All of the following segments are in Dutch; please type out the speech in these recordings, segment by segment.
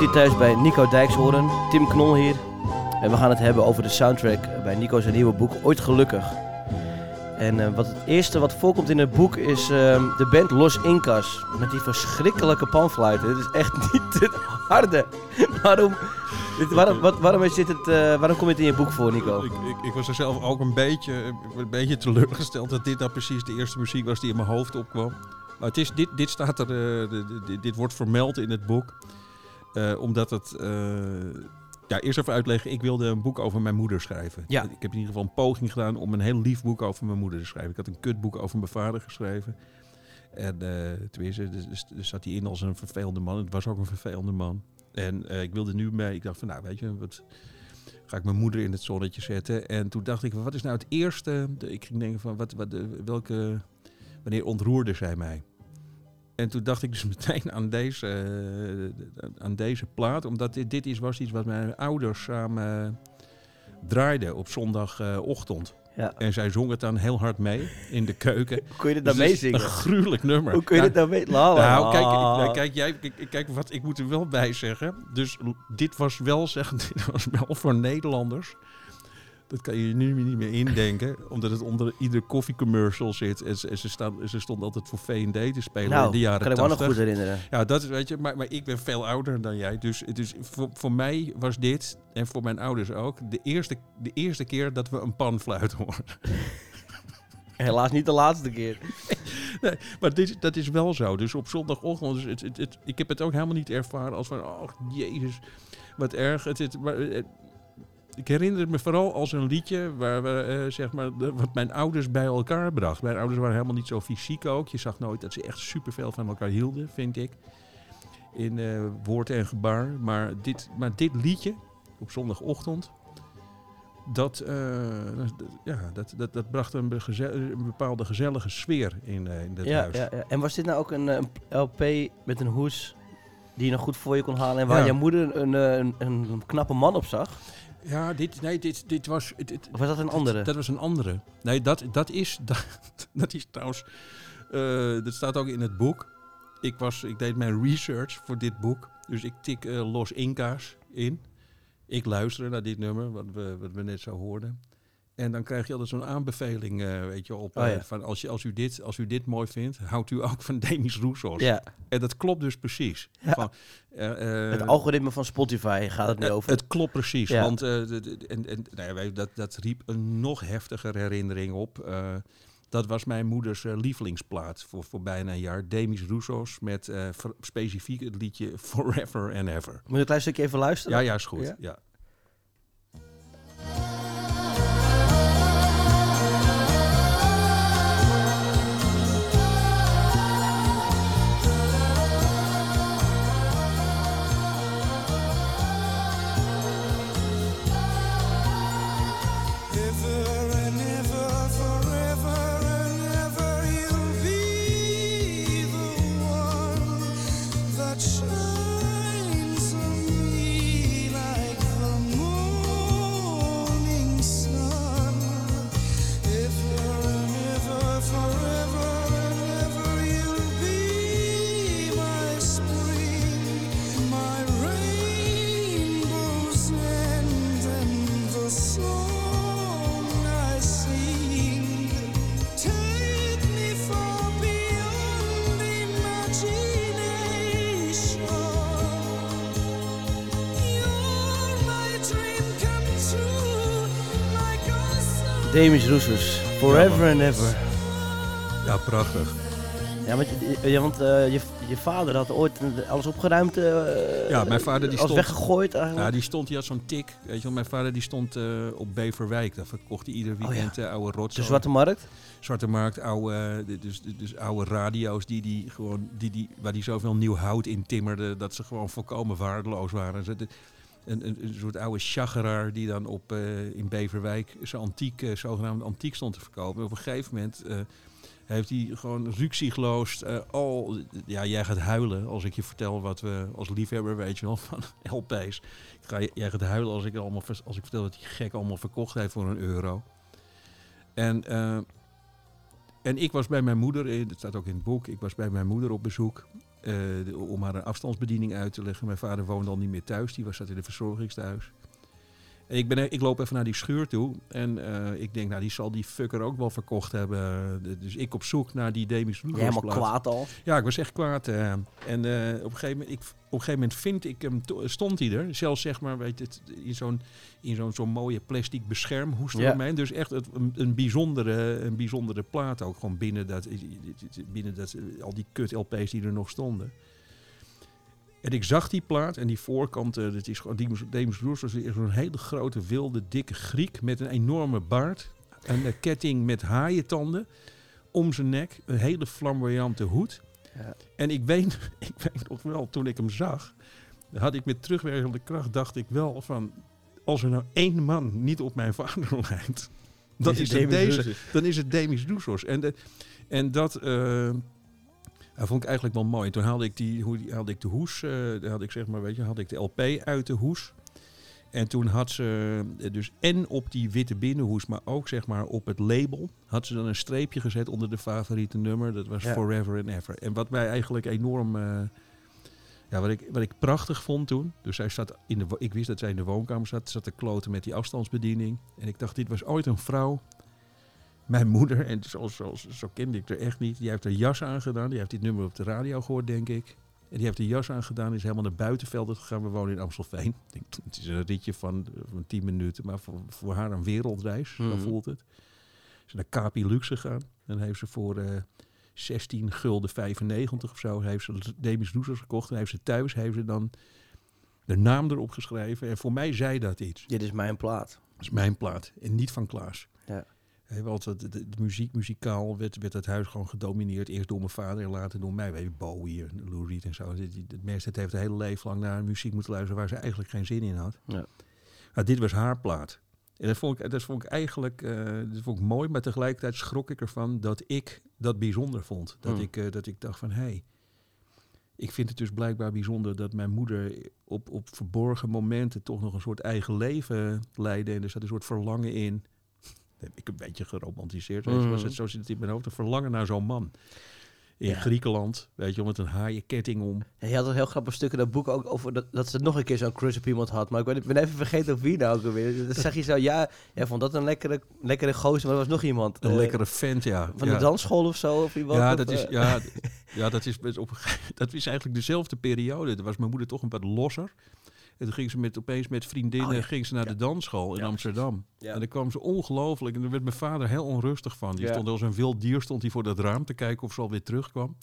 zit hier thuis bij Nico Dijkshoorn, Tim Knol hier. En we gaan het hebben over de soundtrack bij Nico's nieuwe boek Ooit Gelukkig. En eh, wat het eerste wat voorkomt in het boek is ehm, de band Los Incas. Met die verschrikkelijke panfluiten. Dit is echt niet het harde. waarom, dit, waarom, wat, waarom, is dit het, eh, waarom komt het in je boek voor, Nico? Ik, ik, ik, was er zelf ook een beetje, een beetje teleurgesteld dat dit nou precies de eerste muziek was die in mijn hoofd opkwam. Maar het is, dit, dit, staat er, dit, dit, wordt vermeld in het boek. Omdat het ja, eerst even uitleggen. Ik wilde een boek over mijn moeder schrijven. Ja. Ik heb in ieder geval een poging gedaan om een heel lief boek over mijn moeder te schrijven. Ik had een kutboek over mijn vader geschreven. En uh, tenminste, dus, dus zat hij in als een vervelende man. Het was ook een vervelende man. En ik wilde nu mee. Ik dacht van, nou, weet je, wat ga ik mijn moeder in het zonnetje zetten? En toen dacht ik, wat is nou het eerste? Ik ging denken van, wat, wat, welke, wanneer ontroerde zij mij? En toen dacht ik dus meteen aan deze, uh, aan deze plaat. Omdat dit, dit is, was iets wat mijn ouders samen draaiden op zondagochtend. Ja. En zij zong het dan heel hard mee in de keuken. Hoe kun je dit dan dus meezingen? Een gruwelijk nummer. Hoe kun je ja. dit dan mee? La, la, nou, kijk, nou, kijk, jij, kijk, kijk, wat ik moet er wel bij zeggen. Dus dit was wel, zeg, dit was wel voor Nederlanders. Dat kan je nu niet meer indenken, omdat het onder ieder koffiecommercial zit. En ze, ze, staan, ze stond altijd voor V&D te spelen nou, in de jaren kan ik me nog goed herinneren. Ja, dat is, weet je, maar, maar ik ben veel ouder dan jij. Dus, dus voor, voor mij was dit, en voor mijn ouders ook, de eerste, de eerste keer dat we een panfluit hoorden. Helaas niet de laatste keer. nee, maar dit, dat is wel zo. Dus op zondagochtend, dus het, het, het, ik heb het ook helemaal niet ervaren als van, oh jezus, wat erg. Het, het, maar, ik herinner het me vooral als een liedje waar we, uh, zeg maar, de, wat mijn ouders bij elkaar bracht. Mijn ouders waren helemaal niet zo fysiek ook. Je zag nooit dat ze echt superveel van elkaar hielden, vind ik. In uh, woord en gebaar. Maar dit, maar dit liedje, op zondagochtend, dat, uh, ja, dat, dat, dat bracht een, een, bepaalde gezellige sfeer in, in het ja, huis. Ja, ja. En was dit nou ook een, een LP met een hoes die je nog goed voor je kon halen en waar ja. je moeder een, een, een knappe man op zag? Ja, dit, nee, dit, dit was... Dit, of was dat een andere? Dat, dat, was een andere. Nee, dat, dat, is, dat, dat is trouwens... Uh, dat staat ook in het boek. Ik, was, ik deed mijn research voor dit boek. Dus ik tik uh, Los Inca's in. Ik luisterde naar dit nummer, wat we, wat we net zo hoorden. En dan krijg je altijd zo'n aanbeveling, uh, weet je, op. Oh, ja. van als, je, als, u dit, als u dit mooi vindt, houdt u ook van Demis Roussos. Ja. En dat klopt dus precies. Ja. Van, uh, het algoritme van Spotify gaat het nu over. Het klopt precies. Ja. Want en, en, nou dat, dat riep een nog heftiger herinnering op. dat was mijn moeders lievelingsplaat voor, voor bijna een jaar. Demis Roussos met specifiek het liedje Forever and Ever. Moet je een klein stukje even luisteren? Ja, ja, is goed. ja. Ja. Demis Roussos, Forever ja, and Ever. Ja, prachtig. Ja, want, ja, want uh, je, je vader had ooit alles opgeruimd. Uh, ja, mijn vader die stond... weggegooid eigenlijk. Ja, die stond, die had zo'n tik. Weet je wel, mijn vader die stond uh, op Beverwijk. Daar verkocht hij ieder weekend oh, ja. oude rotzooi. De Zwarte Markt? Zwarte Markt, oude, dus, dus oude radio's die die gewoon, die die, waar die zoveel nieuw hout in timmerde... dat ze gewoon volkomen waardeloos waren. Een, een, soort oude chageraar die dan op, uh, in Beverwijk zijn antiek, uh, zogenaamd antiek stond te verkopen. Op een gegeven moment uh, heeft hij gewoon ruksigloos al... Ja, jij gaat huilen als ik je vertel wat we als liefhebber, weet je wel, van LP's. Ik ga, jij gaat huilen als ik, allemaal, als ik vertel dat die gek allemaal verkocht heeft voor een euro. En, en ik was bij mijn moeder, dat staat ook in het boek, ik was bij mijn moeder op bezoek. Eh, om haar een afstandsbediening uit te leggen. Mijn vader woonde al niet meer thuis, die was zat in de verzorgingstehuis. Ik, ben, er- ik loop even naar die schuur toe en eh, ik denk, nou die zal die fucker ook wel verkocht hebben. Dus ik op zoek naar die Demis helemaal kwaad al. Ja, ik was echt kwaad. eh. en eh, op, een gegeven moment, ik, op een gegeven moment vind ik hem, to- stond hij er. Zelfs zeg maar, weet je, het, in zo'n in zo'n zo'n mooie plastic beschermhoes Ja. eromheen. Dus echt het, een, een, bijzondere, een bijzondere plaat ook. Gewoon binnen, dat, binnen dat, al die kut LP's die er nog stonden. En ik zag die plaat en die voorkant, eh, dat is gewoon Demis, Demis Roussos is zo'n hele grote, wilde, dikke Griek met een enorme baard. Een ketting met haaientanden om zijn nek. Een hele flamboyante hoed. Ja. En ik weet, ik weet nog wel, toen ik hem zag, had ik met terugwerkende kracht, dacht ik wel van, als er nou één man niet op mijn vader lijkt, dan is, het deze, dan is het Demis Roussos. En, de, en dat eh, dat vond ik eigenlijk wel mooi. Toen haalde ik, die, hoe, haalde ik de hoes, daar had ik zeg maar, weet je, had ik de LP uit de hoes. En toen had ze eh, dus en op die witte binnenhoes, maar ook zeg maar op het label, had ze dan een streepje gezet onder de favoriete nummer. Dat was Ja. Forever and Ever. En wat mij eigenlijk enorm, eh, ja, wat ik, wat ik prachtig vond toen. Dus zij zat in de, ik wist dat zij in de woonkamer zat, zat te kloten met die afstandsbediening. En ik dacht, dit was ooit een vrouw. Mijn moeder, en zo, zo, zo kende ik er echt niet. Die heeft er jas aangedaan. Die heeft dit nummer op de radio gehoord, denk ik. En die heeft de jas aangedaan, is helemaal naar buitenvelden gegaan. We wonen in Amstelveen. Ik denk, het is een ritje van, van 10 minuten, maar voor, voor haar een wereldreis. Zo Mhm. voelt het. Ze is naar Capi Luxe gegaan. Dan heeft ze voor eh 16 gulden 95 of zo, heeft ze Demis Roussos gekocht. En heeft ze thuis, heeft ze dan de naam erop geschreven. En voor mij zei dat iets. Dit is mijn plaat. Dat is mijn plaat. En niet van Klaas. Ja. Want de, de, muziek, muzikaal werd, werd het huis gewoon gedomineerd. Eerst door mijn vader en later door mij. Weet Bowie en Lou Reed en zo. Het het heeft een hele leven lang naar muziek moeten luisteren waar ze eigenlijk geen zin in had. Ja. Maar dit was haar plaat. En dat vond ik, dat vond ik eigenlijk eh, dat vond ik mooi, maar tegelijkertijd schrok ik ervan dat ik dat bijzonder vond. Dat, Hmm. ik, eh, dat ik dacht van, hé, hey, ik vind het dus blijkbaar bijzonder dat mijn moeder op, op verborgen momenten toch nog een soort eigen leven leidde. En er zat een soort verlangen in. Heb ik een beetje geromantiseerd. Mhm. was het, zo zit het in mijn hoofd. Een verlangen naar zo'n man. In Ja. Griekenland, weet je, met een haaienketting om. Ja, je had een heel grappig stuk in dat boek ook over dat, dat ze nog een keer zo'n crush op iemand had. Maar ik ben, ben even vergeten of wie nou ook alweer. Dat zag je zo, ja, jij vond dat een lekkere, lekkere gozer, maar er was nog iemand. Een eh, lekkere vent, ja. Van ja. de dansschool of zo? Of iemand, Ja, of, dat is, eh, ja, ja, dat is, op, dat is eigenlijk dezelfde periode. Toen was mijn moeder toch een wat losser. En toen ging ze met, opeens met vriendinnen Oh ja. ging ze naar Ja. de dansschool in Ja, Amsterdam. En daar kwam ze ongelooflijk. En daar werd mijn vader heel onrustig van. Die stond als een wild dier stond hij voor dat raam te kijken of ze alweer terugkwam.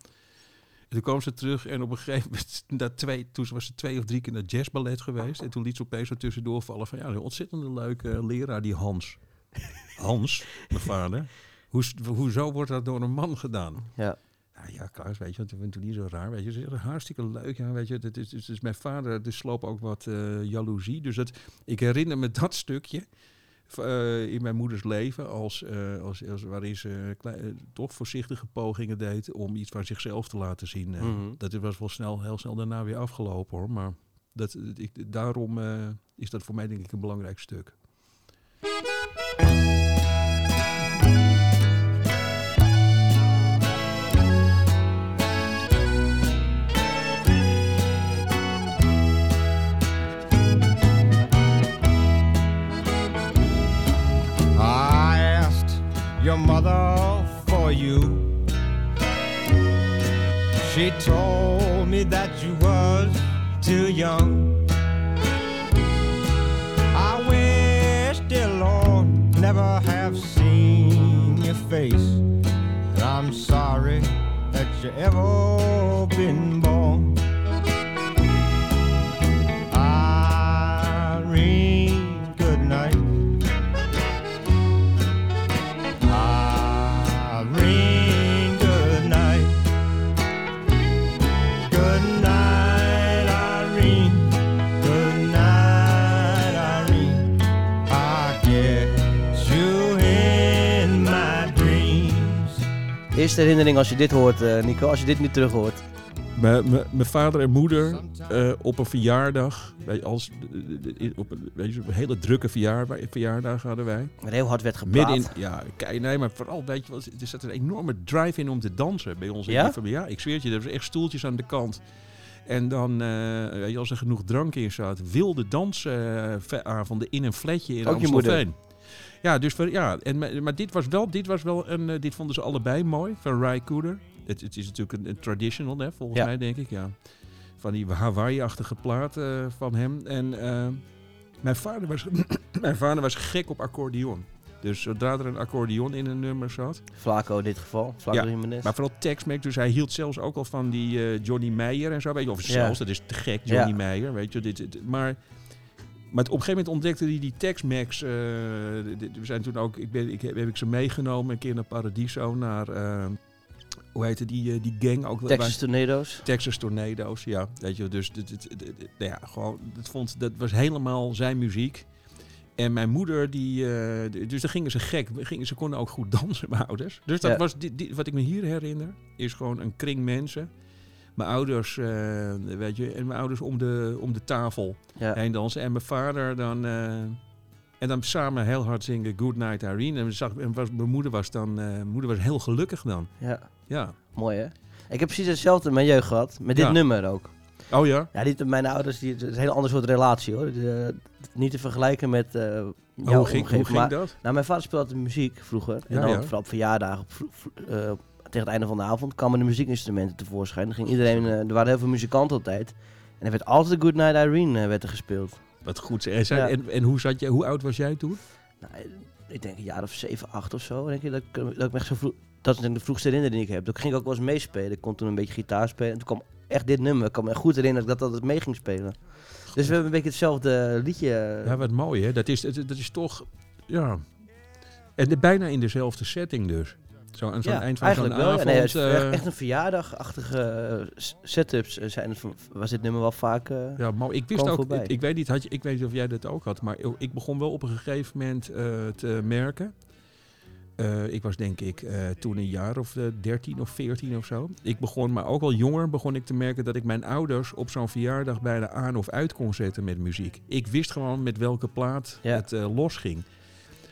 En toen kwam ze terug en op een gegeven moment, na twee, toen was ze twee of drie keer naar jazzballet geweest. En toen liet ze opeens zo tussendoor vallen van ja, een ontzettende leuke leraar, die Hans. Hans, mijn vader. Hoe, hoezo wordt dat door een man gedaan? ja. Ja, Klaas, weet je, want ik vind het niet zo raar. Weet je, ze is hartstikke leuk. Ja, weet je, het is, het is mijn vader, dus sloop ook wat eh jaloezie. Dus dat, ik herinner me dat stukje eh, in mijn moeders leven, als, eh, als, als, waarin ze toch voorzichtige pogingen deed om iets van zichzelf te laten zien. Mhm. Dat was wel snel, heel snel daarna weer afgelopen hoor. Maar dat, ik, daarom is dat voor mij denk ik een belangrijk stuk. Your mother for you. She told me that you was too young. I wish, dear Lord, never have seen your face. I'm sorry that you ever been born. Eerste herinnering als je dit hoort, eh, Nico, als je dit nu terug hoort. Mijn vader en moeder eh, op een verjaardag, je, als, op een, weet je, een hele drukke verjaar, verjaardag hadden wij. Er heel hard werd gepraat. Midden in, ja, nee, maar vooral, weet je wel, er zat een enorme drive in om te dansen bij ons. Ja? ja, ik zweer het je, er was echt stoeltjes aan de kant. En dan, je, als er genoeg drank in zat, wilde dansavonden in een flatje in Ook? Amstelveen. Ja, dus voor, ja, en, maar- dit was wel, dit was wel een, eh, dit vonden ze allebei mooi van Ry Cooder. Het, het is natuurlijk een, een traditional, hè, volgens Ja. mij denk ik, ja. Van die Hawaii-achtige plaat eh, van hem. En eh, mijn, vader was, mijn vader was gek op accordeon. Dus zodra er een accordeon in een nummer zat. Flaco in dit geval. Flaco Ja. Maar vooral Tex-Mex. Dus hij hield zelfs ook al van die Johnny Meijer en zo. Weet je, of Ja. zelfs, dat is te gek, Johnny Ja. Meijer. Weet je, dit, dit- maar, maar op een gegeven moment ontdekte hij die Tex-Mex. eh, we zijn toen ook, ik ben, ik, heb, heb ik ze meegenomen een keer naar Paradiso. Naar, eh, hoe heette die, eh, die gang ook? Texas Tornado's. Texas Tornado's, ja. Weet je, dus dit, dit, dit- dit- nou ja, gewoon, dat, vond, dat was helemaal zijn muziek. En mijn moeder, die, dus daar gingen ze gek. Gingen, ze konden ook goed dansen, mijn ouders. Dus dat Ja. was, die, die- wat ik me hier herinner, is gewoon een kring mensen. Mijn ouders, eh, weet je, en mijn ouders om de, om de tafel Ja. heen dansen. En mijn vader dan, eh, en dan samen heel hard zingen Good Night Irene. En, zag, en was, mijn moeder was dan, eh, moeder was heel gelukkig dan. ja. Ja. Mooi hè? Ik heb precies hetzelfde in mijn jeugd gehad. Met dit Ja. nummer ook. Oh ja? Ja, niet mijn ouders, die, het is een heel ander soort relatie hoor. De- niet te vergelijken met jouw hoe ging, hoe omgeving. ging maar, dat? Nou, mijn vader speelde altijd muziek vroeger. En Ja, dan ja. vooral op verjaardagen, op eh, tegen het einde van de avond, kwamen de muziekinstrumenten tevoorschijn. Dan ging iedereen, eh, er waren heel veel muzikanten altijd. En er werd altijd Good Night Irene eh, werd er gespeeld. Wat goed. En, zei- Ja. en, en hoe, zat je, hoe oud was jij toen? Nou, eh, ik denk een jaar of zeven, acht of zo. Denk ik, dat, ik, dat ik me echt zo vroeg, dat is denk ik de vroegste herinnering die ik heb. Toen ging ik ook wel eens meespelen. Ik kon toen een beetje gitaar spelen. En toen kwam echt dit nummer. Ik kan me goed herinneren dat ik dat altijd mee ging spelen. Dus we hebben een beetje hetzelfde liedje. Ja, wat mooi hè. Dat is, dat, dat is toch, ja. En de, bijna in dezelfde setting dus. Zo zo'n Ja, eind van zo'n. Ja, avond. nee, het is eh, echt, echt een verjaardagachtige eh, setups eh, zijn het, was dit nummer wel vaak. eh, ja, mooi. Ik wist ook, ik, ik weet niet, had je, ik weet niet of jij dat ook had, maar ik begon wel op een gegeven moment eh, te merken. Eh, ik was denk ik eh, toen een jaar of eh, 13 of 14 of zo. Ik begon, maar ook al jonger, begon ik te merken dat ik mijn ouders op zo'n verjaardag bijna aan of uit kon zetten met muziek. Ik wist gewoon met welke plaat Ja. het eh, losging.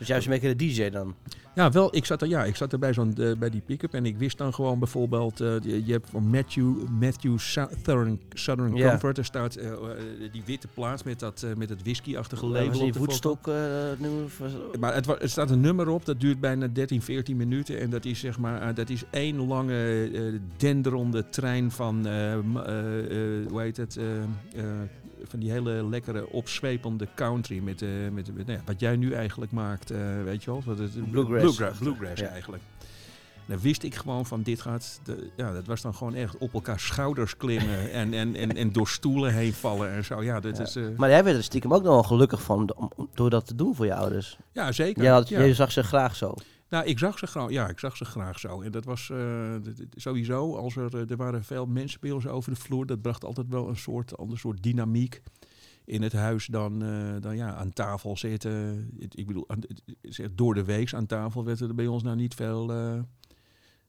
Dus juist een beetje de DJ dan. Ja, wel, ik zat er, ja, ik zat er bij, zo'n, eh, bij die pick-up en ik wist dan gewoon bijvoorbeeld, eh, je, je hebt van Matthew, Matthew Southern, Southern Ja. Comfort, er staat eh, die witte plaat met dat, met dat whisky-achtige Was label die op de voetstok nummer? was- Maar het, er staat een nummer op, dat duurt bijna 13, 14 minuten. En dat is zeg maar, dat is één lange denderende trein van, hoe heet het, van die hele lekkere opzwepende country. Met, eh, met, met nou ja, wat jij nu eigenlijk maakt, eh, weet je wel. Wat het, Bluegrass. Bluegrass, bluegrass Ja. eigenlijk. Dan wist ik gewoon van dit gaat, de, ja, dat was dan gewoon echt op elkaar schouders klimmen en, en, en, en door stoelen heen vallen en zo. Ja, dat Ja. is, eh, Maar jij werd er stiekem ook nog wel gelukkig van om, om- door dat te doen voor je ouders. ja zeker. Jij, had, ja. jij zag ze graag zo. Nou, ik zag ze gewoon. Ja, ik zag ze graag zo. En dat was eh, sowieso. Als er, eh, er waren veel mensen bij ons over de vloer. Dat bracht altijd wel een soort ander soort dynamiek in het huis dan, eh, dan ja, aan tafel zitten. Ik bedoel, door de week aan tafel werd er bij ons nou niet veel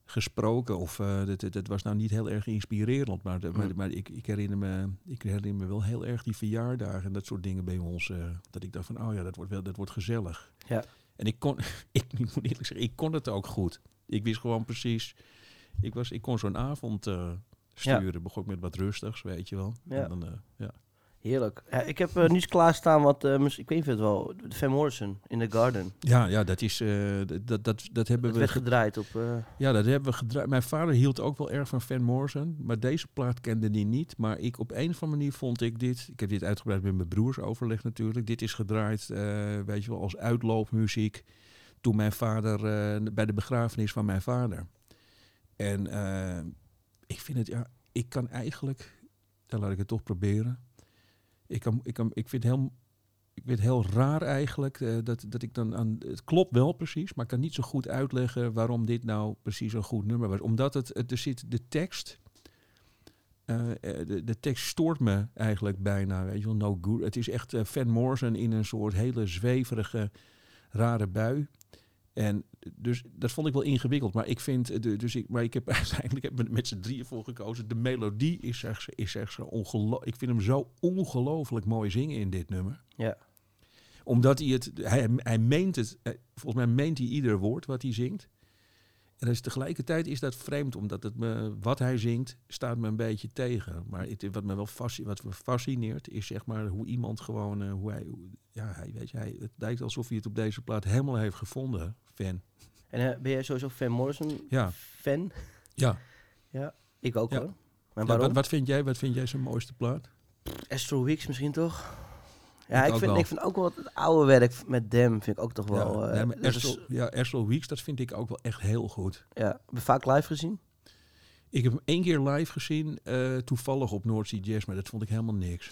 gesproken. Of dat, dat, dat was nou niet heel erg inspirerend. Maar, maar, Mm. maar ik, ik, herinner me, ik herinner me wel heel erg die verjaardagen en dat soort dingen bij ons. dat ik dacht van, oh ja, dat wordt, wel, dat wordt gezellig. Ja. En ik kon, ik moet eerlijk zeggen, ik kon het ook goed. Ik wist gewoon precies, ik, was, ik kon zo'n avond eh, sturen. Begon ik met wat rustigs, weet je wel. Ja. En dan, eh, ja. Heerlijk. Ja, ik heb eh niets klaarstaan wat, eh, ik weet niet of je het wel, Van Morrison in The Garden. Ja, ja, dat is, eh, dat, dat, dat hebben Het we... werd gedraaid op... Ja, dat hebben we gedraaid. Mijn vader hield ook wel erg van Van Morrison, maar deze plaat kende die niet. Maar ik op een of andere manier vond ik dit, ik heb dit uitgebreid met mijn broers overlegd natuurlijk. Dit is gedraaid, weet je wel, als uitloopmuziek toen mijn vader, bij de begrafenis van mijn vader. En ik vind het, ja, ik kan eigenlijk, dan laat ik het toch proberen. Ik, ik, ik vind het heel ik vind heel raar eigenlijk eh, dat, dat ik dan aan. Het klopt wel precies, maar ik kan niet zo goed uitleggen waarom dit nou precies een goed nummer was. Omdat het, er zit de tekst. eh, eh, de, tekst stoort me eigenlijk bijna, weet je wel, no good. Het is echt Van Morrison in een soort hele zweverige, rare bui. En dus dat vond ik wel ingewikkeld. Maar ik vind, eh, dus ik, maar ik heb uiteindelijk heb met, z'n drieën voor gekozen. De melodie is echt, is echt zo ongelooflijk. Ik vind hem zo ongelooflijk mooi zingen in dit nummer. Ja. Omdat hij het, hij, hij meent het, eh, volgens mij meent hij ieder woord wat hij zingt. En dus tegelijkertijd is dat vreemd, omdat het me, wat hij zingt staat me een beetje tegen. Maar het, wat me wel fasci- wat me fascineert is zeg maar hoe iemand gewoon, eh, hoe hij, ja, hij weet je, hij, het lijkt alsof hij het op deze plaat helemaal heeft gevonden, fan. En eh, ben jij sowieso Van Morrison Ja, fan? ja. Ik ook Ja. hoor. Maar Ja, waarom? wat, wat vind jij, wat vind jij zijn mooiste plaat? Astro Weeks misschien toch? Ja, Ik vind, ik vind ook wel het oude werk met Dem vind ik ook toch wel... ja, eh, nee, is- Astral, ja, Astral Weeks, dat vind ik ook wel echt heel goed. ja, heb je vaak live gezien? Ik heb hem één keer live gezien, eh, toevallig op North Sea Jazz, maar dat vond ik helemaal niks.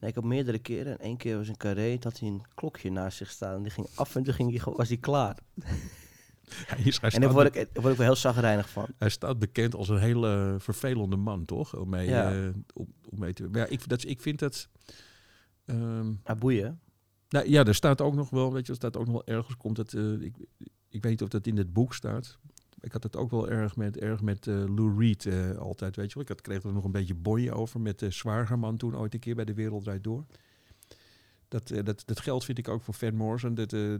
Nee, ik heb meerdere keren. En één keer was in Carré, dat hij een klokje naast zich staan. En die ging af en toen ging hij, gewoon- was hij klaar. Hij, is, hij, En daar word ik, daar word ik wel heel zagrijnig van. hij staat bekend als een hele vervelende man, toch? Om mee, Ja. eh, om, om mee te Maar ja, ik, dat, ik vind dat... ehm, Maar boeien. nou ja, er staat ook nog wel, weet je, er staat ook nog wel ergens, komt het, eh, ik, ik weet niet of dat in het boek staat. Ik had het ook wel erg met, erg met eh, Lou Reed eh, altijd, weet je wel. Ik had, kreeg er nog een beetje boy over met de Zwagerman toen ooit een keer bij De Wereld Draait Door. Dat, eh, dat, dat geldt vind ik ook voor Van Morrison. Dat, eh,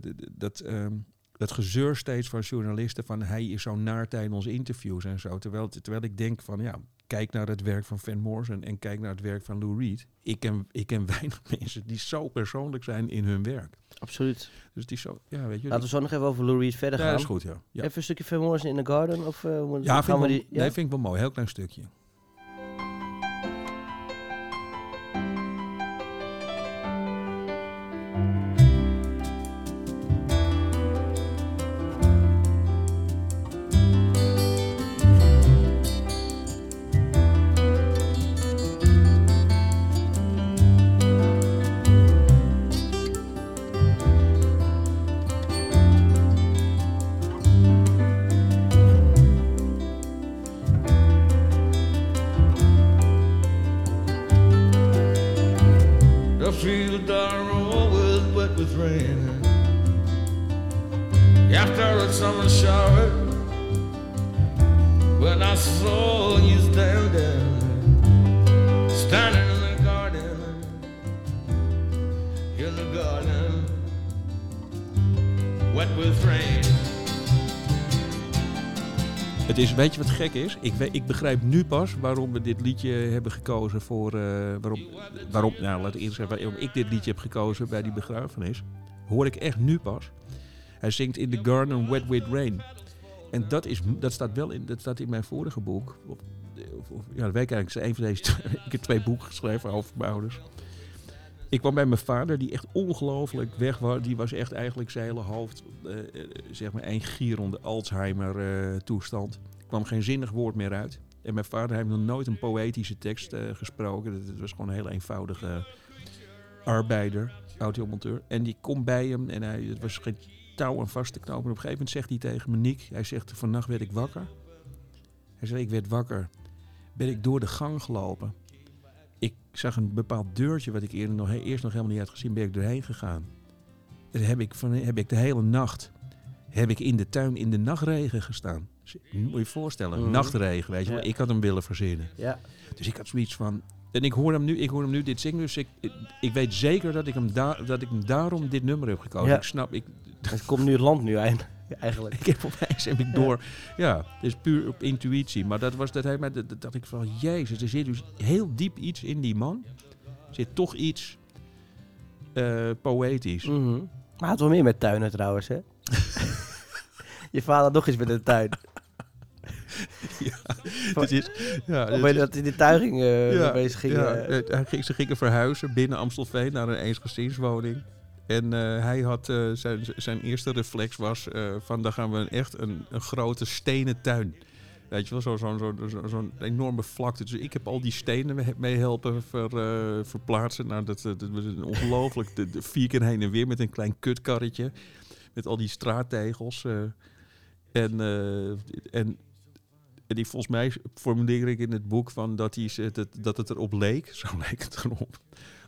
ehm, dat gezeur steeds van journalisten van hij is zo naar tijdens interviews en zo. Terwijl, terwijl ik denk van ja, kijk naar het werk van Van Morrison en kijk naar het werk van Lou Reed. Ik ken, ik ken weinig mensen die zo persoonlijk zijn in hun werk. Absoluut. Dus die zo, ja, weet je. Laten we zo nog even over Lou Reed verder ja, gaan. dat is goed, ja. Ja, Even een stukje Van Morrison in the Garden? Of, moet- ja, gaan we die... Ja? nee, vind ik wel mooi. Heel klein stukje. Was wet with rain. After a summer shower, when I saw you standing, standing in the garden, in the garden, wet with rain. Het is, weet je wat gek is? Ik, ik begrijp nu pas waarom we dit liedje hebben gekozen voor. eh, waarom, waarom, nou, laat ik eerst zeggen waarom ik dit liedje heb gekozen bij die begrafenis. Hoor ik echt nu pas. Hij zingt in The Garden Wet with Rain. En dat, is, dat staat wel in, dat staat in mijn vorige boek. Of, of, ja, dat weet ik eigenlijk. Is een van deze. twee- ik heb twee boeken geschreven over mijn ouders. Ik kwam bij mijn vader, die echt ongelooflijk weg was. Die was echt eigenlijk zijn hele hoofd, eh, eh, zeg maar, een gierende Alzheimer-toestand. Er kwam geen zinnig woord meer uit. En mijn vader heeft nog nooit een poëtische tekst eh, gesproken. Het- Het was gewoon een heel eenvoudige arbeider, automonteur. En die komt bij hem en hij, het was geen touw aan vast te knopen. En op een gegeven moment zegt hij tegen me, Nick, hij zegt, vannacht werd ik wakker. Hij zei, ik werd wakker. Ben ik door de gang gelopen. Ik zag een bepaald deurtje wat ik eerder nog, eerst nog helemaal niet had gezien, ben ik doorheen gegaan. En heb ik, van, heb ik de hele nacht heb ik in de tuin in de nachtregen gestaan. Dus, Moet je je voorstellen, Mhm. nachtregen, weet je wel. Ja. Ik had hem willen verzinnen. Ja. Dus ik had zoiets van... En ik hoor hem nu, ik hoor hem nu dit zingen, dus ik, ik, ik weet zeker dat ik, hem daar dat ik hem daarom dit nummer heb gekozen. Ja. Ik snap, ik, Het komt nu het land nu eind- eigenlijk. ik heb opeens heb ik door. Ja, het is puur op intuïtie. Maar dat was dat hij mij dat, ik van Jezus, er zit dus heel diep iets in die man. Er zit toch iets eh, poëtisch. Mhm. Maar had wel meer met tuinen trouwens, hè? Je vader nog iets met een tuin. Is, ja, Of het weet je is- dat in die tuiging eh ja, bezig ging? ja, eh, hij ging, ze gingen verhuizen binnen Amstelveen naar een eensgezinswoning. En eh, hij had eh, zijn, zijn eerste reflex was eh, van dan gaan we echt een, een grote stenen tuin. Weet je wel, zo'n zo, zo, zo, zo'n enorme vlakte. Dus ik heb al die stenen mee- helpen ver, verplaatsen. Nou, dat, dat was ongelooflijk. De, vier keer heen en weer met een klein kutkarretje. Met al die straattegels. en, en, en die volgens mij formuleer ik in het boek van dat, ze- dat, dat het erop leek, zo leek het erop,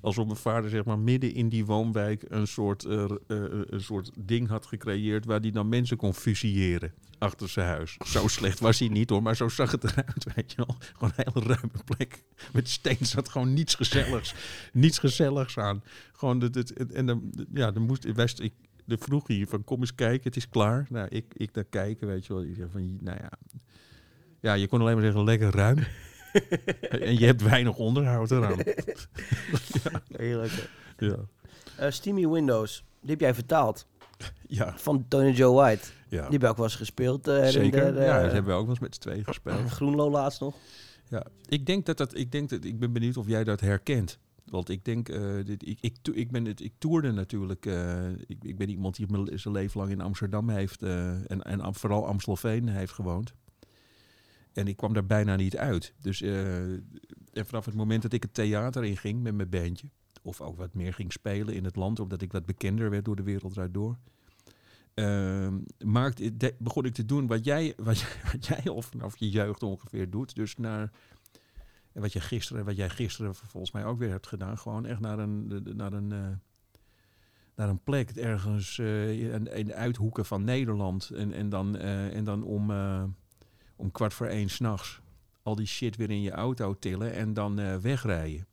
Alsof mijn vader zeg maar midden in die woonwijk een soort, eh, r- eh, een soort ding had gecreëerd waar hij dan mensen kon fusilleren achter zijn huis. Zo slecht was hij niet hoor, maar zo zag het eruit, weet je wel. Gewoon een hele ruime plek. Met steen zat gewoon niets gezelligs, niets gezelligs aan. Gewoon, het, het, en dan, ja, dan moest, wij, ik, de vroeg hier van kom eens kijken, het is klaar. Nou, ik, ik daar kijken, weet je wel. Ik zeg van, nou ja, ja, je kon alleen maar zeggen lekker ruim. en je hebt weinig onderhoud eraan. Heerlijk. Ja, Eh, Steamy Windows, die heb jij vertaald. ja, Van Tony Joe White. ja. Die heb je ook wel eens gespeeld. eh, Zeker. ja, eh, dat hebben we ook wel eens met z'n tweeën gespeeld. Groenlo laatst nog. Ja, ik denk dat dat, ik denk dat, ik ben benieuwd of jij dat herkent. Want ik denk, dit, ik, ik, ik, ben het, ik toerde natuurlijk, ik, ik ben iemand die zijn leven lang in Amsterdam heeft eh, en, en vooral Amstelveen heeft gewoond. En ik kwam daar bijna niet uit. Dus eh, en vanaf het moment dat ik het theater in ging met mijn bandje, of ook wat meer ging spelen in het land, omdat ik wat bekender werd door de wereld eruit door, ehm, maakte, begon ik te doen wat jij, wat, jij- wat jij al vanaf je jeugd ongeveer doet. Dus naar en wat je gisteren, wat jij gisteren volgens mij ook weer hebt gedaan, gewoon echt naar een, naar een, eh, naar een plek ergens eh, in, in de uithoeken van Nederland. En, en dan, en dan om, om kwart voor één s'nachts al die shit weer in je auto tillen en dan eh, wegrijden.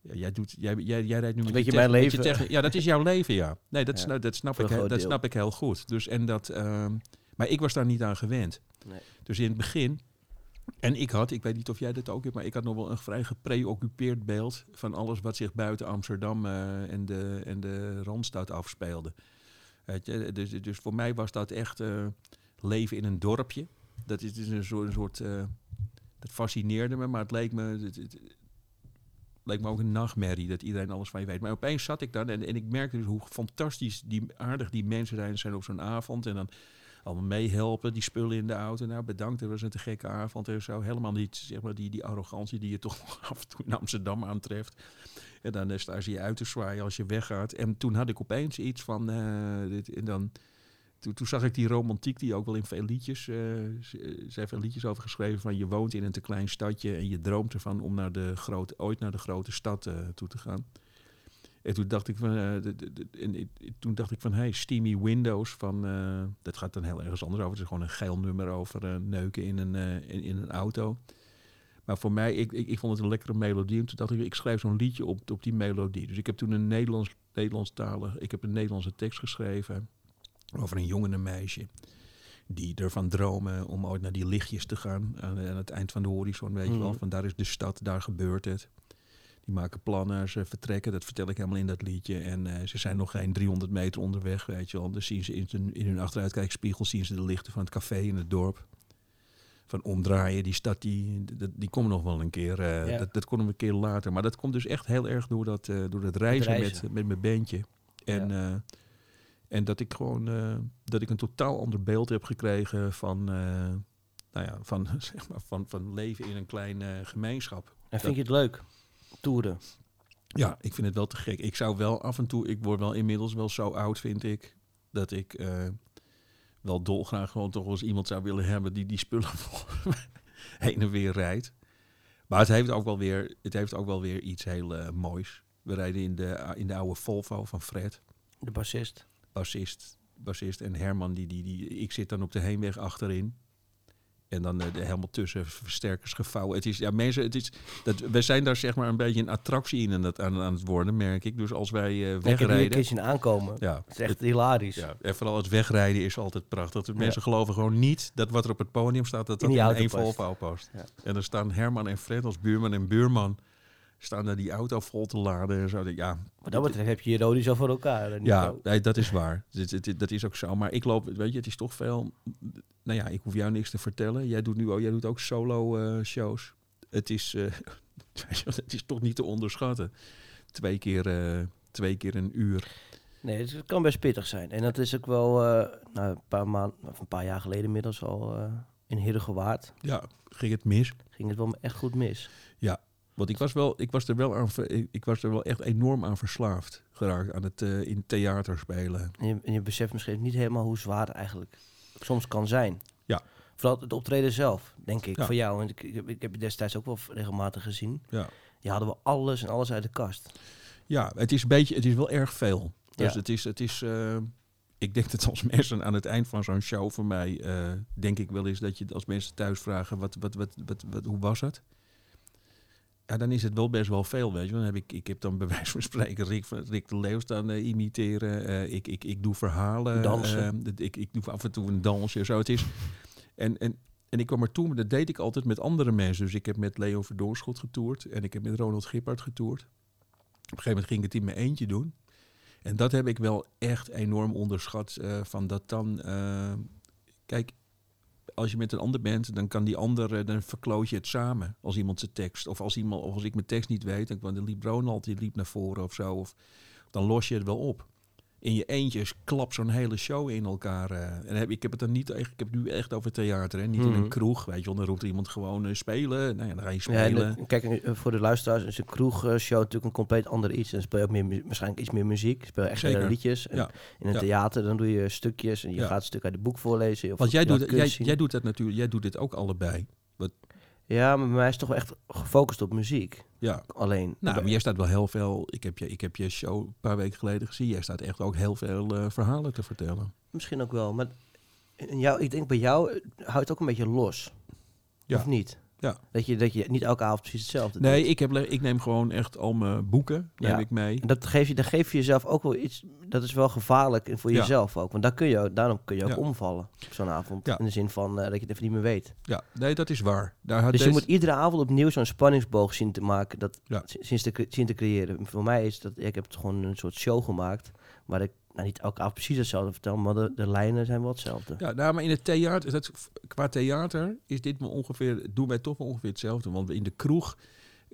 Ja, jij, doet, jij, jij, jij rijdt nu Een met je beetje mijn tech- met je leven. ja, dat is jouw leven, ja. Nee, dat, Ja, snap, dat, snap, ik, he- dat deel. snap ik heel goed. Dus, en dat, ehm, maar ik was daar niet aan gewend. Nee. Dus in het begin... En ik had, ik weet niet of jij dat ook hebt, maar ik had nog wel een vrij gepreoccupeerd beeld van alles wat zich buiten Amsterdam eh, en, de, en de Randstad afspeelde. Je, dus, dus voor mij was dat echt eh, leven in een dorpje. Dat is dus een soort, eh, dat fascineerde me, maar het leek me, het, leek me ook een nachtmerrie dat iedereen alles van je weet. Maar opeens zat ik dan en, en ik merkte dus hoe fantastisch, die, aardig die mensen zijn, zijn op zo'n avond. En dan allemaal meehelpen, die spullen in de auto. Nou, bedankt, het was een te gekke avond en zo. Helemaal niet, zeg maar, die, die arrogantie die je toch af en toe in Amsterdam aantreft. En dan ze je uit te zwaaien als je weggaat. En toen had ik opeens iets van, eh, dit, en dan... Toen, zag ik die romantiek die ook wel in veel liedjes, eh z- eh, heeft veel liedjes over geschreven van je woont in een te klein stadje en je droomt ervan om naar de grote, ooit naar de grote stad eh, toe te gaan. En toen dacht ik van, eh, ik- toen dacht ik van, hey, Steamy Windows van, eh, dat gaat dan heel ergens anders over. Het is gewoon een geil nummer over eh, neuken in een, eh, in, een auto. Maar voor mij, ik, ik, ik vond het een lekkere melodie. En toen dacht ik, ik schrijf zo'n liedje op, op die melodie. Dus ik heb toen een Nederlands, Nederlandstalig, ik heb een Nederlandse tekst geschreven over een jongen en een meisje. Die ervan dromen om ooit naar die lichtjes te gaan. Aan, aan het eind van de horizon, weet je wel. Mhm. Van daar is de stad, daar gebeurt het. Die maken plannen, ze vertrekken. Dat vertel ik helemaal in dat liedje. En eh, ze zijn nog geen 300 meter onderweg, weet je wel. Dus zien ze in, hun- in hun achteruitkijkspiegel zien ze de lichten van het café in het dorp. Van omdraaien, die stad, die, die, die komt nog wel een keer. eh, Ja. dat, dat komt een keer later. Maar dat komt dus echt heel erg door dat, eh, door dat reizen, reizen. Met, met mijn bandje. En, en dat ik gewoon eh, dat ik een totaal ander beeld heb gekregen van, eh, nou ja, van, zeg maar, van, van leven in een kleine gemeenschap. En vind je het leuk? Toeren. Ja, ik vind het wel te gek. Ik zou wel af en toe, ik word wel inmiddels wel zo oud, vind ik, dat ik eh, wel dolgraag gewoon toch eens iemand zou willen hebben die die spullen heen en weer rijdt. Maar het heeft ook wel weer, het heeft ook wel weer iets heel eh, moois. We rijden in de, in de oude Volvo van Fred, De bassist. Bassist, bassist en Herman, die, die, die, ik zit dan op de heenweg achterin. En dan eh, helemaal tussen versterkers gevouwen. Het is, ja, mensen, het is, dat, we zijn daar zeg maar een beetje een attractie in aan het, aan, aan het worden, merk ik. Dus als wij eh, Ik heb hier een wegrijden... keer zien aankomen. Ja, Het is echt hilarisch. ja, en vooral het wegrijden is altijd prachtig. De Ja. mensen geloven gewoon niet dat wat er op het podium staat, dat dat in, één past. Volvo past. Ja. En dan staan Herman en Fred als buurman en buurman, staan daar die auto vol te laden en zo. Ja, Wat dat betreft heb je je rode zo voor elkaar. eh, ja, nee, dat is waar. Dit- Dat is ook zo. Maar ik loop, weet je, het is toch veel. Nou ja, ik hoef jou niks te vertellen. Jij doet nu ook, jij doet ook solo eh, shows. Het is, eh, het is toch niet te onderschatten. Twee keer, twee keer een uur. Nee, het kan best pittig zijn. En dat is ook wel nou, een, paar maanden, of een paar jaar geleden inmiddels al in Heerdegewaard. Ja, ging het mis? Ging het wel echt goed mis. Want ik was, wel, ik was er wel aan, ik, was er wel echt enorm aan verslaafd geraakt aan het eh, in theater spelen. En je, en je beseft misschien niet helemaal hoe zwaar het eigenlijk soms kan zijn. Ja. Vooral het optreden zelf, denk ik, Ja. voor jou. Want ik, ik, heb- ik heb je destijds ook wel regelmatig gezien. Ja. Die hadden we alles en alles uit de kast. Ja, het is een beetje, het is wel erg veel. Dus Ja. het is, het is eh, ik denk dat als mensen aan het eind van zo'n show voor mij, eh, denk ik wel eens dat je als mensen thuis vragen, wat, wat, wat, wat, wat, hoe was het? Ja, dan is het wel best wel veel, weet je. Dan heb ik, ik heb dan bij wijze van spreken Rick, van- Rick de Leeuw staan eh, imiteren. Eh, ik, ik, ik doe verhalen. Dansen. eh, dat- ik, ik doe af en toe een dansje. Zo het is. En, en, en ik kwam er toe, maar dat deed ik altijd met andere mensen. Dus ik heb met Leo Verdoorschot getoerd. En ik heb met Ronald Gippard getoerd. Op een gegeven moment ging ik het in mijn eentje doen. En dat heb ik wel echt enorm onderschat. eh, van dat dan. kijk, als je met een ander bent, dan kan die ander, eh, dan verkloot je het samen. Als iemand zijn tekst. Of als, iemand, of als ik mijn tekst niet weet, dan, liep Ronald die liep naar voren of zo. Of, dan los je het wel op. In je eentje klap zo'n hele show in elkaar. eh. en heb, ik heb het dan niet echt, ik heb het nu echt over theater, hè? niet in Mhm. een kroeg. Weet je, dan roept iemand gewoon eh, spelen. Nou ja, dan ga je Ja, en, spelen. eh, kijk, voor de luisteraars is een kroegshow natuurlijk een compleet ander iets. Dan speel je ook meer, waarschijnlijk iets meer muziek. Je speelt echt Zeker. liedjes. En Ja. In een Ja. theater dan doe je stukjes en je Ja. gaat een stuk uit het boek voorlezen. Of Want jij doet, jij, jij doet dat natuurlijk, jij doet dit ook allebei. Ja, maar bij mij is het toch wel echt gefocust op muziek. Ja, Alleen. Nou, maar jij staat wel heel veel. Ik heb je, ik heb je show een paar weken geleden gezien. Jij staat echt ook heel veel eh, verhalen te vertellen. Misschien ook wel. Maar in jou, ik denk bij jou eh, houdt het ook een beetje los. Ja. Of niet? Ja. Dat je, dat je niet elke avond precies hetzelfde Nee, doet. ik, heb, ik neem gewoon echt al mijn boeken neem Ja. ik mee. En dat geef je, dan geef je jezelf ook wel iets. Dat is wel gevaarlijk voor Ja. jezelf ook. Want daar kun je, daarom kun je ook omvallen op zo'n avond. Ja. In de zin van eh, dat je het even niet meer weet. Ja, nee, dat is waar. Daar had Dus je deze- moet iedere avond opnieuw zo'n spanningsboog zien te maken. Dat, zien, te, zien te creëren. Voor mij is dat, ik heb het gewoon een soort show gemaakt. Waar ik nou, niet elke avond precies hetzelfde vertel. Maar de, de lijnen zijn wel hetzelfde. Ja, nou, maar in het theater, qua theater is dit me ongeveer, doen wij toch ongeveer hetzelfde. Want in de kroeg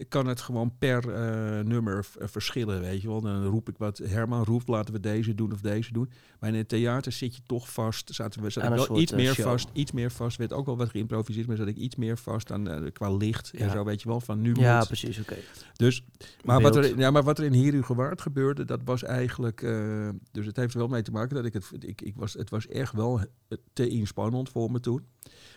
kan het gewoon per eh, nummer v- verschillen, weet je wel. Dan roep ik wat, Herman roept, laten we deze doen of deze doen. Maar in het theater zit je toch vast, zaten we zat Aan ik een wel iets eh, meer show. vast, iets meer vast, werd ook wel wat geïmproviseerd, maar zat ik iets meer vast aan, eh, qua licht en zo, weet je wel, van nu Ja, moet. precies. Oké. Dus, maar wat, er, ja, maar wat er in Hier U Gewaard gebeurde, dat was eigenlijk... eh, dus het heeft er wel mee te maken dat ik het... Ik, ik was, het was echt wel te inspannend voor me toen.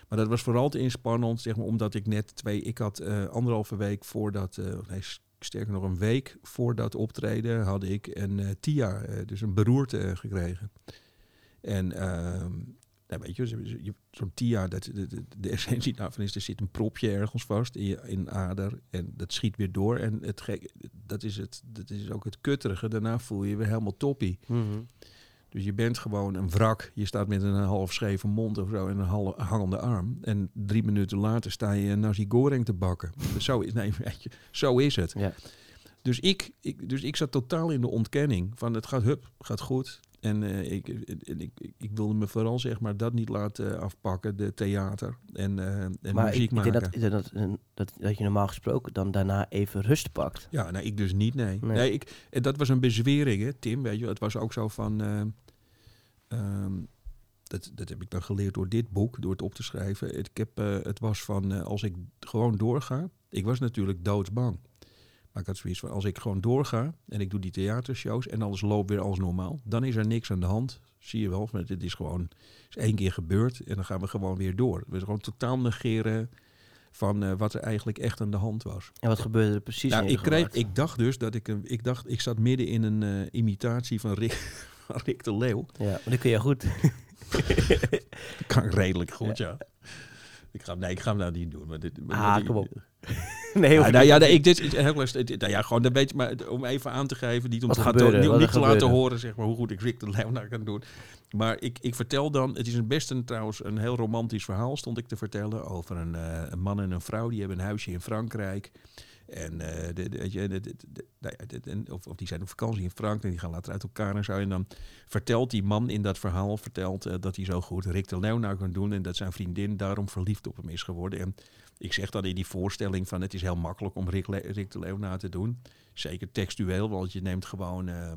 Maar dat was vooral te inspannend, zeg maar, omdat ik net twee... Ik had eh, anderhalve week voordat... eh, nee, sterker nog een week voor dat optreden had ik een eh, TIA, eh, dus een beroerte gekregen. En... ehm, nou, weet je, zo- je- zo'n TIA, dat, de, de, de essentie daarvan is, er zit een propje ergens vast in je in ader en dat schiet weer door. En het dat, is het, dat is ook het kutterige. Daarna voel je weer helemaal toppie. Mhm. Dus je bent gewoon een wrak. Je staat met een half scheve mond of zo en een hangende arm. En drie minuten later sta je een nasi goreng te bakken. zo, is, nee, weet je, zo is het. Ja. Dus ik, ik, dus ik zat totaal in de ontkenning van het gaat hup, gaat goed. En eh, ik, ik, ik, ik wilde me vooral zeg maar dat niet laten afpakken, de theater en, eh, en Maar muziek ik, maken. dat, ik denk dat, dat, dat, dat je normaal gesproken dan daarna even rust pakt. Ja, nou, ik dus niet, nee. Nee. nee. ik, en dat was een bezwering, hè, Tim. Weet je, het was ook zo van. eh, ehm, dat, dat heb ik dan geleerd door dit boek, door het op te schrijven. Ik heb, eh, het was van eh, als ik gewoon doorga. Ik was natuurlijk doodsbang. Maar ik had zoiets van: als ik gewoon doorga en ik doe die theatershows en alles loopt weer als normaal, dan is er niks aan de hand. Zie je wel, maar dit is gewoon is één keer gebeurd en dan gaan we gewoon weer door. We gewoon totaal negeren van eh, wat er eigenlijk echt aan de hand was. En wat gebeurde er precies Nou, ik, kreeg, ik dacht dus dat ik, ik dacht, ik zat midden in een imitatie van Rick, van Rick de Leeuw. Ja, maar dat kun je goed. Dat kan ik redelijk goed, ja. Ik ga, nee, ik ga hem nou niet doen. Maar dit, maar Ah, die- kom op. nee, Ja, nou ja, nee, ik, dit is heel lastig. Dit- Nou ja, gewoon een beetje, maar om even aan te geven, niet om, te, gaan niet, om Wat niet te laten horen zeg maar, hoe goed ik Rick de Leeuw nou kan doen. Maar ik, ik vertel dan, het is een best een, trouwens een heel romantisch verhaal, stond ik te vertellen, over een, eh, een man en een vrouw, die hebben een huisje in Frankrijk. En, of, die zijn op vakantie in Frankrijk en die gaan later uit elkaar en zo. En dan vertelt die man in dat verhaal vertelt, eh, dat hij zo goed Rick de Leeuw nou kan doen en dat zijn vriendin daarom verliefd op hem is geworden. En ik zeg dan in die voorstelling van het is heel makkelijk om Rick, de Leeuw na te doen. Zeker textueel, want je neemt gewoon, eh,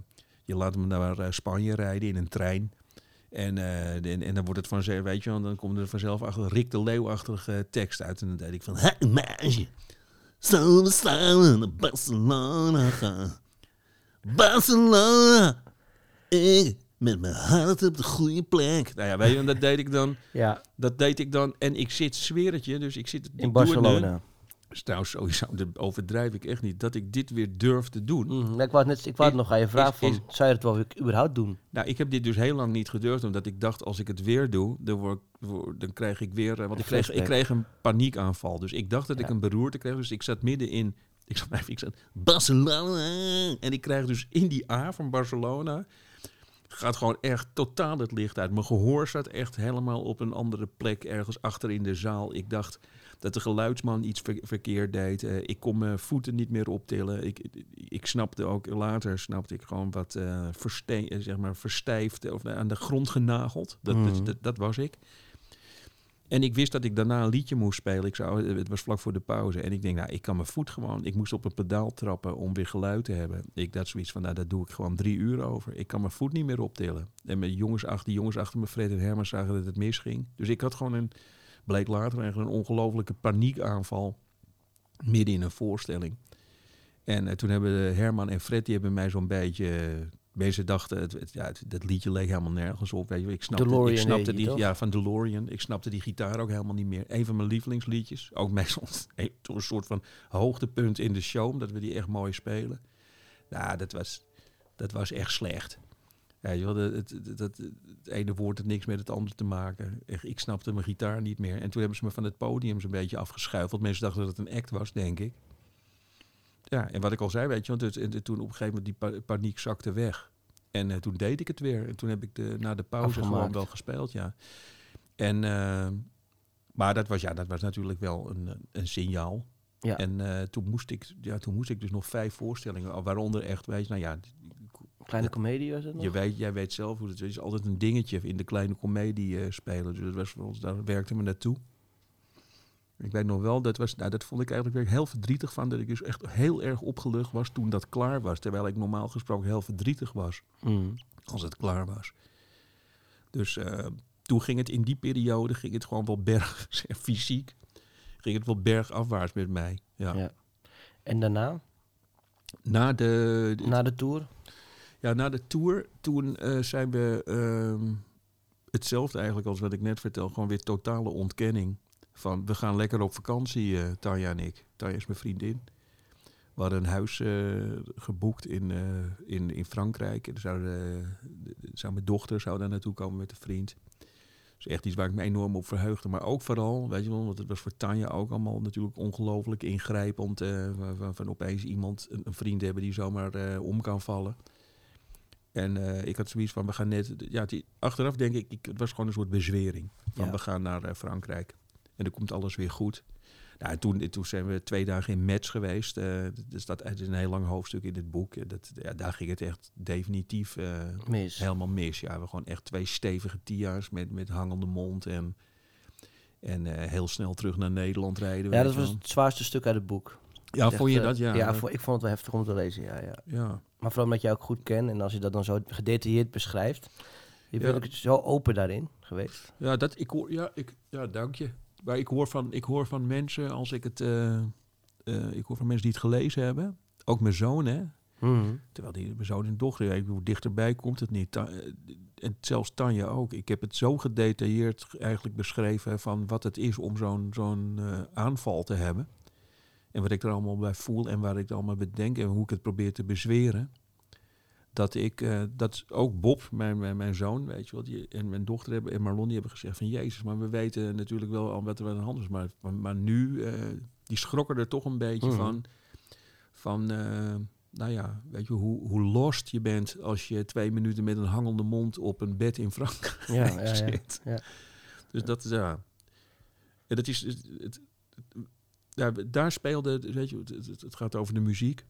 je laat hem naar eh, Spanje rijden in een trein. En, en, dan wordt het vanzelf, weet je dan komt er vanzelf achter Rick de Leeuw-achtige tekst uit. En dan deed ik van, hey meisje, we samen naar Barcelona gaan? Barcelona, ik Met mijn hart op de goede plek. Nou ja, weet je, en dat deed ik dan. Ja, Dat deed ik dan. En ik zit, zweer het je, dus ik zit... in Barcelona. Dus trouwens, sowieso, dat overdrijf ik echt niet. Dat ik dit weer durf te doen. Mhm. Ik wou het, net, ik wou het Is- nog aan je vragen is- van, zou je het wel überhaupt doen? Nou, ik heb dit dus heel lang niet gedurfd, omdat ik dacht, als ik het weer doe, dan, word, dan krijg ik weer... eh, Want ik kreeg, ik flashback. kreeg een paniekaanval. Dus ik dacht dat ik een beroerte kreeg. Dus ik zat midden in... Ik zat, ik zat Barcelona. En ik krijg dus in die A van Barcelona... gaat gewoon echt totaal het licht uit. Mijn gehoor zat echt helemaal op een andere plek, ergens achter in de zaal. Ik dacht dat de geluidsman iets ver- verkeerd deed. Eh, ik kon mijn voeten niet meer optillen. Ik, ik snapte ook later, snapte ik gewoon wat verste- eh, zeg maar verstijfd of aan de grond genageld. Dat, Mhm. dat, dat, dat was ik. En ik wist dat ik daarna een liedje moest spelen. Ik zou, het was vlak voor de pauze. En ik denk, nou, ik kan mijn voet gewoon... Ik moest op een pedaal trappen om weer geluid te hebben. Ik had zoiets van, nou, daar doe ik gewoon drie uur over. Ik kan mijn voet niet meer optillen. En mijn jongens achter, die jongens achter me, Fred en Herman, zagen dat het misging. Dus ik had gewoon een, bleek later eigenlijk een ongelofelijke paniekaanval. Midden in een voorstelling. En eh, toen hebben Herman en Fred, die hebben mij zo'n beetje... eh, Mensen dachten, het, het- ja, het, dat liedje leek helemaal nergens op. Weet je. Ik snapte, DeLorean ik snapte die, toch? ja, van DeLorean. Ik snapte die gitaar ook helemaal niet meer. Een van mijn lievelingsliedjes. Ook meestal een soort van hoogtepunt in de show, omdat we die echt mooi spelen. Nou, dat was, dat was echt slecht. Ja, dat, het, dat, het ene woord had niks met het andere te maken. Ik snapte mijn gitaar niet meer. En toen hebben ze me van het podium zo'n beetje afgeschuifeld. Mensen dachten dat het een act was, denk ik. Ja, en wat ik al zei, weet je, want het, en toen op een gegeven moment die pa- paniek zakte weg. En eh, toen deed ik het weer. En toen heb ik de, na de pauze Afgemaakt. gewoon wel gespeeld, ja. En, eh, maar dat was, ja, dat was natuurlijk wel een, een signaal. Ja. En eh, toen, moest ik, ja, toen moest ik dus nog vijf voorstellingen, waaronder echt, weet je, nou ja, Kleine comedie was het nog? je weet, jij weet zelf hoe het is. Het is altijd een dingetje in de kleine komedie eh, spelen. Dus dat was voor ons, daar werkte me naartoe. Ik weet nog wel, dat, was, nou, dat vond ik eigenlijk weer heel verdrietig van. Dat ik dus echt heel erg opgelucht was toen dat klaar was. Terwijl ik normaal gesproken heel verdrietig was Mhm. als het klaar was. Dus eh, toen ging het in die periode ging het gewoon wel berg, fysiek, ging het wel bergafwaarts met mij. Ja. Ja. En daarna, Na de, de- na de tour? Ja, na de tour, toen eh, zijn we ehm, hetzelfde eigenlijk als wat ik net vertel. Gewoon weer totale ontkenning. Van, we gaan lekker op vakantie, eh Tanja en ik. Tanja is mijn vriendin. We hadden een huis eh, geboekt in, in, in Frankrijk. En zou mijn dochter zou daar naartoe komen met een vriend. Dus echt iets waar ik me enorm op verheugde. Maar ook vooral, weet je wel, want het was voor Tanja ook allemaal natuurlijk ongelooflijk ingrijpend. van, opeens iemand, een, vriend hebben die zomaar om kan vallen. En eh, ik had zoiets van, we gaan net... Ja, die, achteraf denk ik, ik, het was gewoon een soort bezwering. Van, Ja. we gaan naar eh, Frankrijk. En dan komt alles weer goed. Nou, en toen, toen zijn we twee dagen in Metz geweest. eh dus dat het is een heel lang hoofdstuk in het boek. Dat, ja, daar ging het echt definitief Mis. helemaal mis. Ja, we gewoon echt twee stevige tia's met, met hangende mond. En, en heel snel terug naar Nederland rijden. Ja, dat was het zwaarste stuk uit het boek. Ja, vond je dat? Ja, Ja, ik vond het wel heftig om te lezen, ja, ja. ja. Maar vooral omdat jij ook goed kent en als je dat dan zo gedetailleerd beschrijft. Je Ja. bent ook zo open daarin geweest. Ja, dat, ik hoor, ja, ik, ja, dank je. Maar ik hoor van, ik hoor van mensen, als ik het, eh, eh, ik hoor van mensen die het gelezen hebben. Ook mijn zoon, hè. Mhm. Terwijl die, mijn zoon en dochter, ja, ik bedoel, dichterbij komt het niet. Ta- eh, en zelfs Tanja ook. Ik heb het zo gedetailleerd eigenlijk beschreven van wat het is om zo'n zo'n aanval te hebben. En wat ik er allemaal bij voel en waar ik er allemaal bij denk en hoe ik het probeer te bezweren. Dat ik, eh, dat ook Bob, mijn, mijn, mijn zoon, weet je wel, die, en mijn dochter hebben, en Marlon, die hebben gezegd van Jezus, maar we weten natuurlijk wel al wat er aan de hand is. Maar, maar, maar nu, eh, die schrokken er toch een beetje Mhm. van. Van, eh, nou ja, weet je, hoe, hoe lost je bent als je twee minuten met een hangende mond op een bed in Frankrijk Ja, ja, ja. zit. ja. Dus dat is, ja. En dat is, het, ja, daar speelde, weet je, het, gaat over de muziek.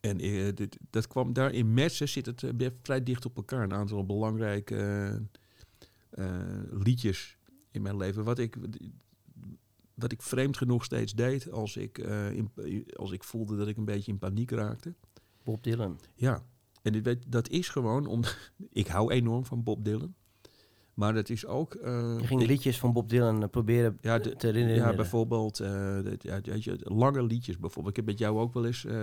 En eh, dit, dat kwam daar in Messen zit het eh, vrij dicht op elkaar. Een aantal belangrijke eh, liedjes in mijn leven. Wat ik, wat ik vreemd genoeg steeds deed als ik, in, als ik voelde dat ik een beetje in paniek raakte. Bob Dylan. Ja, en weet, dat is gewoon om. ik hou enorm van Bob Dylan. Maar dat is ook. eh, Je ging ik- liedjes van Bob Dylan eh, proberen ja, de- te herinneren. ja, bijvoorbeeld. eh, ja, weet je, lange liedjes bijvoorbeeld. Ik heb met jou ook wel eens. eh,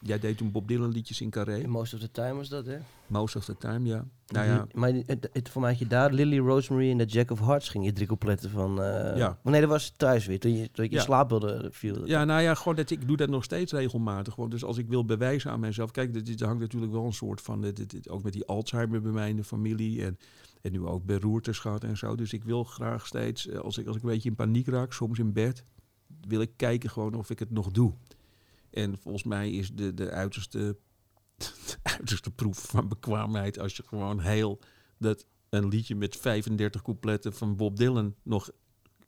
Jij deed toen Bob Dylan liedjes in Carré. Most of the time was dat, hè? Most of the time, ja. Nou ja, Maar het, het, voor mij had je daar Lily, Rosemary en de Jack of Hearts ging je drie coupletten van... eh Ja. oh nee, dat was thuis weer, toen je, toen je in Ja. slaap wilde viel. Ja, nou ja, gewoon dat ik doe dat nog steeds regelmatig. Gewoon. Dus als ik wil bewijzen aan mezelf. Kijk, dit, dit hangt natuurlijk wel een soort van. Dit- ook met die Alzheimer bij mij in de familie. En, en nu ook beroertes gehad en zo. Dus ik wil graag steeds, eh, als ik, als ik een beetje in paniek raak, soms in bed, wil ik kijken gewoon of ik het nog doe. En volgens mij is de, de uiterste, de uiterste proef van bekwaamheid als je gewoon heel dat een liedje met 35 coupletten van Bob Dylan nog,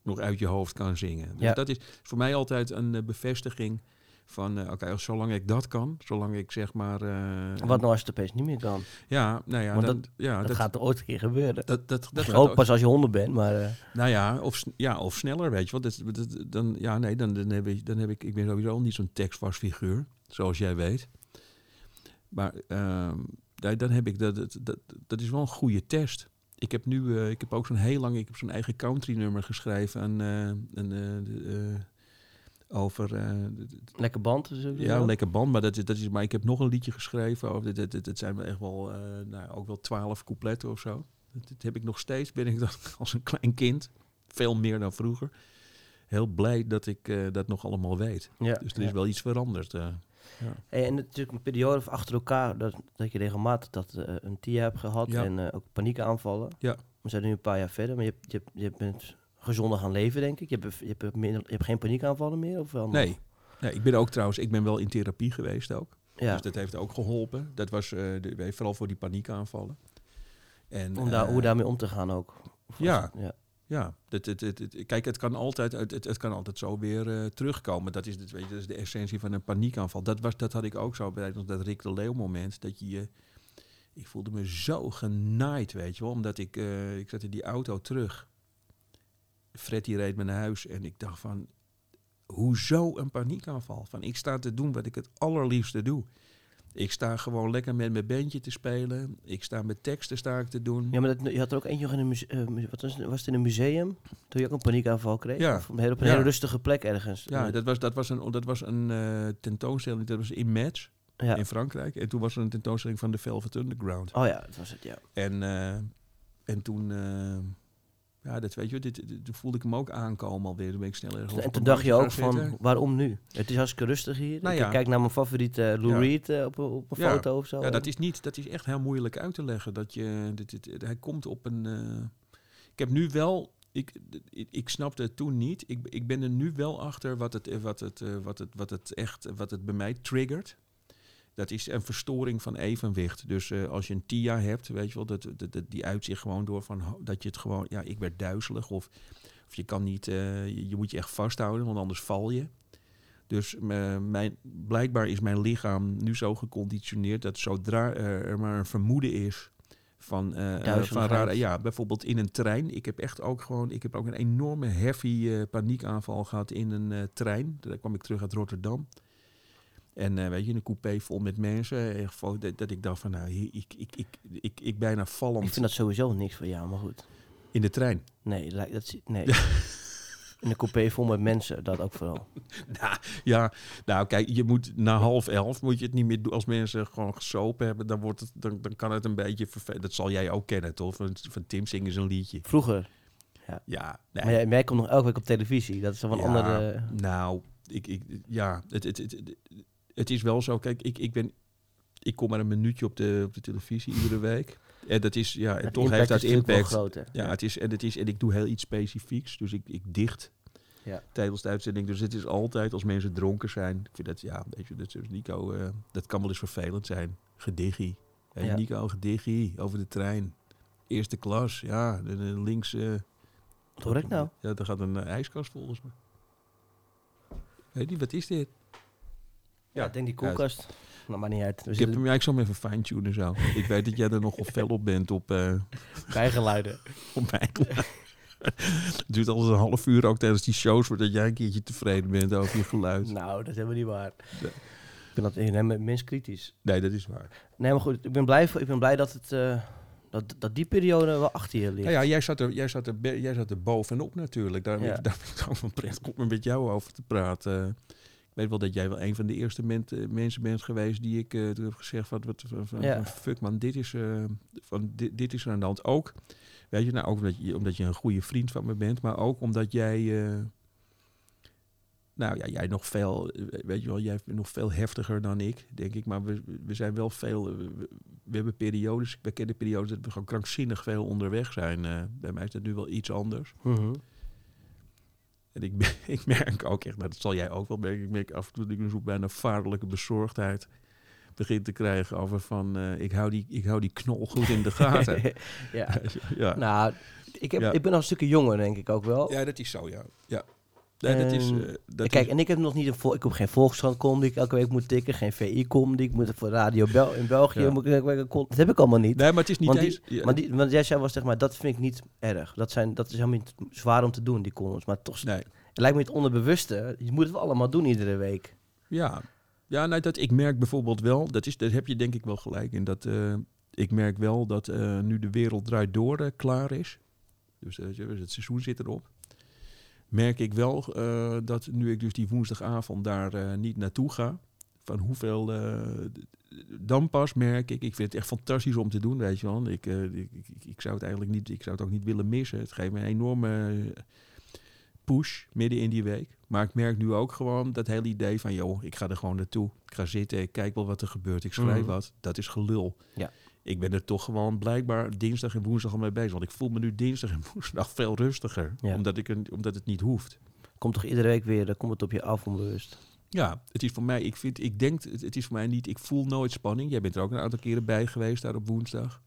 nog uit je hoofd kan zingen. Dus Ja. dat is voor mij altijd een eh, bevestiging van, eh, oké, zolang ik dat kan, zolang ik zeg maar... eh, Wat nou als het opeens niet meer kan? Ja, nou ja, Want dan- ja dat, dat, gaat er ooit een keer gebeuren. dat, dat, dat Dat gaat ook pas als je honderd bent, maar... eh, Nou ja, of, ja, of sneller, weet je. Dat, dat, dan, ja, nee, dan, dan, heb ik, dan heb ik... Ik ben sowieso niet zo'n tekstvast figuur, zoals jij weet. Maar ehm, dan heb ik... Dat, dat, dat, dat is wel een goede test. Ik heb nu... ik heb ook zo'n heel lang... Ik heb zo'n eigen country nummer geschreven. En, eh, over... eh, lekker band. Dus ja, lekker band. Maar, dat, is- dat is, maar ik heb nog een liedje geschreven. Over, dit, dit, dit zijn wel echt wel... eh, nou, ook wel twaalf coupletten of zo. Dat, dat heb ik nog steeds. Ben ik dan als een klein kind. Veel meer dan vroeger. Heel blij dat ik eh, dat nog allemaal weet. Ja, Dus er ja. is wel iets veranderd. eh. Hey, en natuurlijk een periode of achter elkaar dat, dat je regelmatig dat, een TIA hebt gehad Ja. en ook paniekaanvallen. Ja. We zijn nu een paar jaar verder, maar je, je, hebt- je bent gezonder gaan leven, denk ik. Je hebt, je hebt, minder, je hebt geen paniekaanvallen meer? Of wel nog? Nee. nee, ik ben ook trouwens... Ik ben wel in therapie geweest ook. Ja, Dus dat heeft ook geholpen. Dat was de, vooral voor die paniekaanvallen. En, om daar, eh, hoe daarmee om te gaan ook. Ja. ja. Ja, het, het, het, het- kijk, het kan altijd, het, het, kan altijd zo weer eh, terugkomen. Dat is, het, weet je, dat is de essentie van een paniekaanval. Dat, was, dat had ik ook zo bij dat Rick de Leeuw moment. Dat je je, ik voelde me zo genaaid, weet je wel. Omdat ik, ik zat in die auto terug. Fred die reed me naar huis en ik dacht van, hoezo een paniekaanval? Van, ik sta te doen wat ik het allerliefste doe. Ik sta gewoon lekker met mijn bandje te spelen. Ik sta met teksten sta ik te doen. ja, maar dat, je had er ook eentje in een museum. wat was, het- was het in een museum? Toen je ook een paniekaanval kreeg? Ja. Of op een hele, op een Ja. hele rustige plek ergens? Ja, Eh, dat was, dat was een, dat was een eh, tentoonstelling, dat was in Metz ja. in Frankrijk. En toen was er een tentoonstelling van de Velvet Underground. Oh ja, dat was het, ja. En, eh, en toen, eh, ja, dat weet je, dit, dit- toen voelde ik hem ook aankomen alweer. Toen ben ik snel ergens op En toen dacht je ook van, zitten. waarom nu? Het is hartstikke rustig hier. Nou ik kijk naar mijn favoriete Lou Ja. Reed eh, op, een- op een Ja. foto of zo. Ja, dat is, niet, dat is echt heel moeilijk uit te leggen. Dat je, dit, dit- hij komt op een... eh, ik heb nu wel... Ik, ik, ik snapte het toen niet. Ik, ik ben er nu wel achter wat het, eh, wat, het, eh, wat, het, wat het echt wat het bij mij triggert. Dat is een verstoring van evenwicht. Dus eh, als je een TIA hebt, weet je wel, dat, dat, dat- die uitzicht gewoon door van dat je het gewoon, ja, ik werd duizelig of, of je kan niet, eh, je, je moet je echt vasthouden, want anders val je. Dus mijn, blijkbaar is mijn lichaam nu zo geconditioneerd dat zodra er, maar een vermoeden is van, eh, van ja, bijvoorbeeld in een trein. Ik heb echt ook gewoon, ik heb ook een enorme heavy paniekaanval gehad in een trein. Daar kwam ik terug uit Rotterdam. En eh, weet je, een coupé vol met mensen. Echt vol- dat, dat ik dacht van, nou, ik, ik, ik, ik, ik bijna vallend Ik vind dat sowieso niks voor jou, maar goed. in de trein. Nee, dat, nee. In een coupé vol met mensen, dat ook vooral. Nou, ja, nou kijk, je moet na half elf moet je het niet meer doen. Als mensen gewoon gesopen hebben, dan, wordt het, dan, dan kan het een beetje vervelend. Dat zal jij ook kennen, toch? Van, van Tim zingen ze een liedje. Vroeger. Ja, nee. Maar jij, maar jij komt nog elke week op televisie. Dat is wel een Ja, andere... Nou, ik, ik, ja, het, het, het, het, is wel zo. Kijk, ik, ik ben... Ik kom maar een minuutje op de, op de televisie iedere week. En dat is, ja, en toch heeft dat impact. Ja, het is, en, het is, en ik doe heel iets specifieks. Dus ik, ik dicht Ja. tijdens de uitzending. Dus het is altijd als mensen dronken zijn. Ik vind dat, ja, weet je, dat is Nico, eh, dat kan wel eens vervelend zijn. Gediggie. Hey, Ja. Nico, gediggie over de trein. Eerste klas, ja. de- de links... Wat hoor ik nou? Ja, daar gaat een eh, ijskast volgens mij. Weet niet, wat is dit? Ja, ik denk die koelkast. Nou, maar niet uit. We Ik heb hem ja, ik zal hem even fine-tunen zo. ik weet dat jij er nogal fel op bent op, eh bijgeluiden. op mij. Het duurt altijd een half uur ook tijdens die shows voordat jij een keertje tevreden bent over je geluid. Nou, dat is helemaal niet waar. Nee. Ik ben dat helemaal minst kritisch. Nee, dat is waar. Nee, maar goed. Ik ben blij, voor- ik ben blij dat, het, eh, dat, dat die periode wel achter je ligt. Nou ja, jij zat, er, jij, zat er, jij zat er bovenop natuurlijk. Daar, Ja. daar ben ik ook van prettig om er met jou over te praten. Weet wel dat jij wel een van de eerste ment- eh, mensen bent geweest die ik toen heb gezegd van, wat, van, Ja. van fuck man, dit is, eh, van, dit, dit is er aan de hand. Ook, weet je, nou, ook omdat je, omdat je een goede vriend van me bent, maar ook omdat jij, nou ja, jij nog veel, weet je wel, jij bent nog veel heftiger dan ik, denk ik. Maar we, we zijn wel veel, we, we hebben periodes, we kennen periodes dat we gewoon krankzinnig veel onderweg zijn. bij mij is dat nu wel iets anders. Mhm. En ik, ik merk ook echt, dat zal jij ook wel merken, ik merk af en toe dat ik een soort bijna vaderlijke bezorgdheid begin te krijgen over van, eh, ik, hou die, ik hou die knol goed in de gaten. ja. ja. Nou, ik, heb, Ja. ik ben nog een stukje jonger, denk ik ook wel. ja, dat is zo, ja. ja. Nee, dat is... En- eh, dat Kijk, is- en ik heb nog niet een vol, ik heb geen Volkskrant die ik elke week moet tikken, geen VI-com die ik moet voor Radio Bel in België Ja. moet ik Dat heb ik allemaal niet. nee, maar het is niet want, die, eens... ja, maar die, want jij zei was zeg maar, dat vind ik niet erg. Dat, zijn, dat is helemaal niet zwaar om te doen, die columns. Maar toch, nee. het lijkt me het onderbewuste. Je moet het wel allemaal doen iedere week. Ja, ja nou, dat, ik merk bijvoorbeeld wel, dat is, daar heb je denk ik wel gelijk in, dat eh, ik merk wel dat eh, nu de wereld draait door klaar is, dus het seizoen zit erop, merk ik wel eh, dat nu ik dus die woensdagavond daar eh, niet naartoe ga, van hoeveel, eh, dan pas merk ik, ik vind het echt fantastisch om te doen, weet je wel. Ik, ik, ik, zou het eigenlijk niet, ik zou het ook niet willen missen. Het geeft me een enorme push midden in die week. Maar ik merk nu ook gewoon dat hele idee van, joh, ik ga er gewoon naartoe. Ik ga zitten, ik kijk wel wat er gebeurt, ik schrijf Mhm. wat. Dat is gelul. Ja. Ik ben er toch gewoon blijkbaar dinsdag en woensdag al mee bezig. Want ik voel me nu dinsdag en woensdag veel rustiger. Ja. Omdat, ik een, omdat het niet hoeft. Komt toch iedere week weer, dan komt het op je af onbewust. Ja, het is voor mij, ik vind, ik denk, het, het is voor mij niet, ik voel nooit spanning. Jij bent er ook een aantal keren bij geweest daar op woensdag.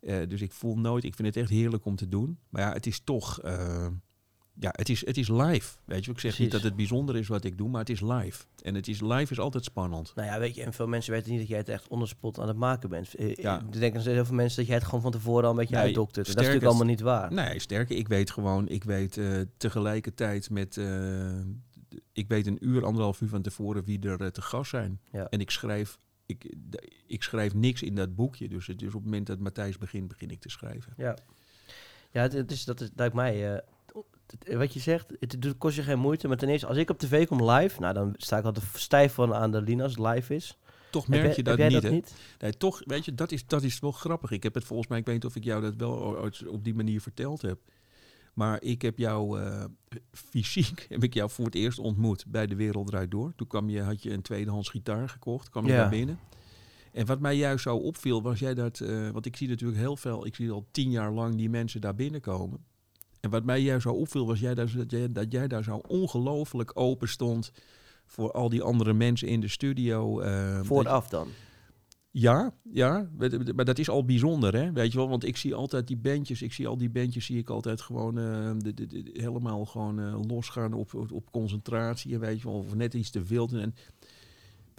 Eh, dus ik voel nooit, ik vind het echt heerlijk om te doen. Maar ja, het is toch, eh, ja, het is, het is live. Weet je, ik zeg niet dat het bijzonder is wat ik doe, maar het is live. En het is live is altijd spannend. Nou ja, weet je, en veel mensen weten niet dat jij het echt onderspot aan het maken bent. Eh, Ja. Er denken heel veel mensen dat jij het gewoon van tevoren al een beetje Nee, uitdoktert. Dat is natuurlijk allemaal niet waar. Nee, sterker, ik weet gewoon, ik weet eh, tegelijkertijd met, eh, ik weet een uur, anderhalf uur van tevoren wie er eh, te gast zijn. Ja. En ik schrijf, ik, ik schrijf niks in dat boekje. Dus, het, dus op het moment dat Matthijs begint, begin ik te schrijven. Ja, ja het, het is, dat is, lijkt mij... eh, wat je zegt, het kost je geen moeite. Maar ten eerste, als ik op tv kom live... Nou, dan sta ik altijd stijf van aan de Linas live is. Toch merk je dat niet, dat niet? Nee, toch, weet je, dat is, dat is wel grappig. Ik heb het volgens mij, ik weet niet of ik jou dat wel ooit op die manier verteld heb. Maar ik heb jou eh, fysiek, heb ik jou voor het eerst ontmoet bij De Wereld Draait Door. Toen kwam je, had je een tweedehands gitaar gekocht, kwam je Ja. daar binnen. En wat mij juist zo opviel, was jij dat, eh, want ik zie natuurlijk heel veel, ik zie al tien jaar lang die mensen daar binnenkomen. En wat mij juist zo opviel, was jij daar, dat, jij, dat jij daar zo ongelooflijk open stond voor al die andere mensen in de studio. je- Vooraf dan. ja, ja, maar- dat is al bijzonder, hè? Weet je wel, want ik zie altijd die bandjes, ik zie al die bandjes, zie ik altijd gewoon eh, de, de, de- helemaal gewoon eh, losgaan op, op, op concentratie, en weet je wel, of net iets te wild. En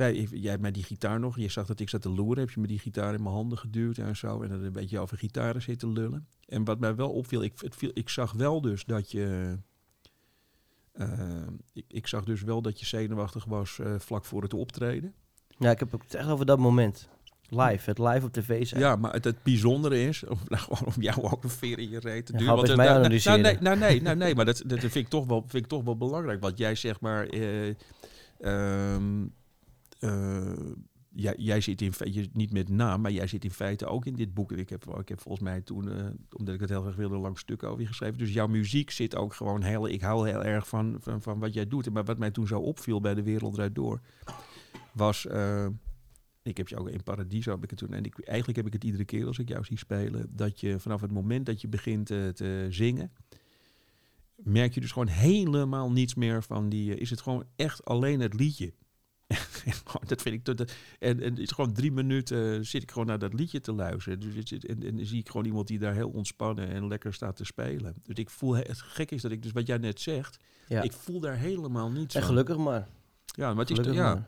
jij hebt mij die gitaar nog, je zag dat ik zat te loeren, heb je me die gitaar in mijn handen geduwd en zo, en dan een beetje over gitaren zitten lullen. En wat mij wel opviel, ik, het viel, ik zag wel dus dat je, eh, ik, ik zag dus wel dat je zenuwachtig was eh, vlak voor het optreden. Ja, ik heb het echt over dat moment. Live, het live op tv zijn. Ja, maar het, het bijzondere is, om, nou, om jou ook een veer in je reet te duwen. ga want, mij nou, nou, nee, nou, nee, nou, nee, maar dat, dat vind, ik toch wel, vind ik toch wel belangrijk. Want jij zeg maar, eh, ehm, eh, jij, jij zit in feite, niet met naam, maar jij zit in feite ook in dit boek. Ik heb, ik heb volgens mij toen, eh, omdat ik het heel graag wilde, een lang stuk over je geschreven. Dus jouw muziek zit ook gewoon heel, ik hou heel erg van, van, van wat jij doet. Maar wat mij toen zo opviel bij De Wereld Draait Door, was... eh, ik heb je ook in Paradiso heb ik het toen. En eigenlijk heb ik het iedere keer als ik jou zie spelen. Dat je vanaf het moment dat je begint eh, te zingen. Merk je dus gewoon helemaal niets meer van die. eh, is het gewoon echt alleen het liedje? Dat vind ik tot. En, en het is gewoon drie minuten eh, zit ik gewoon naar dat liedje te luisteren. Dus en, en dan zie ik gewoon iemand die daar heel ontspannen en lekker staat te spelen. Dus ik voel he- het gek is dat ik dus wat jij net zegt. Ja. Ik voel daar helemaal niets en van. gelukkig maar. Ja, maar het is Gelukkig ja. maar.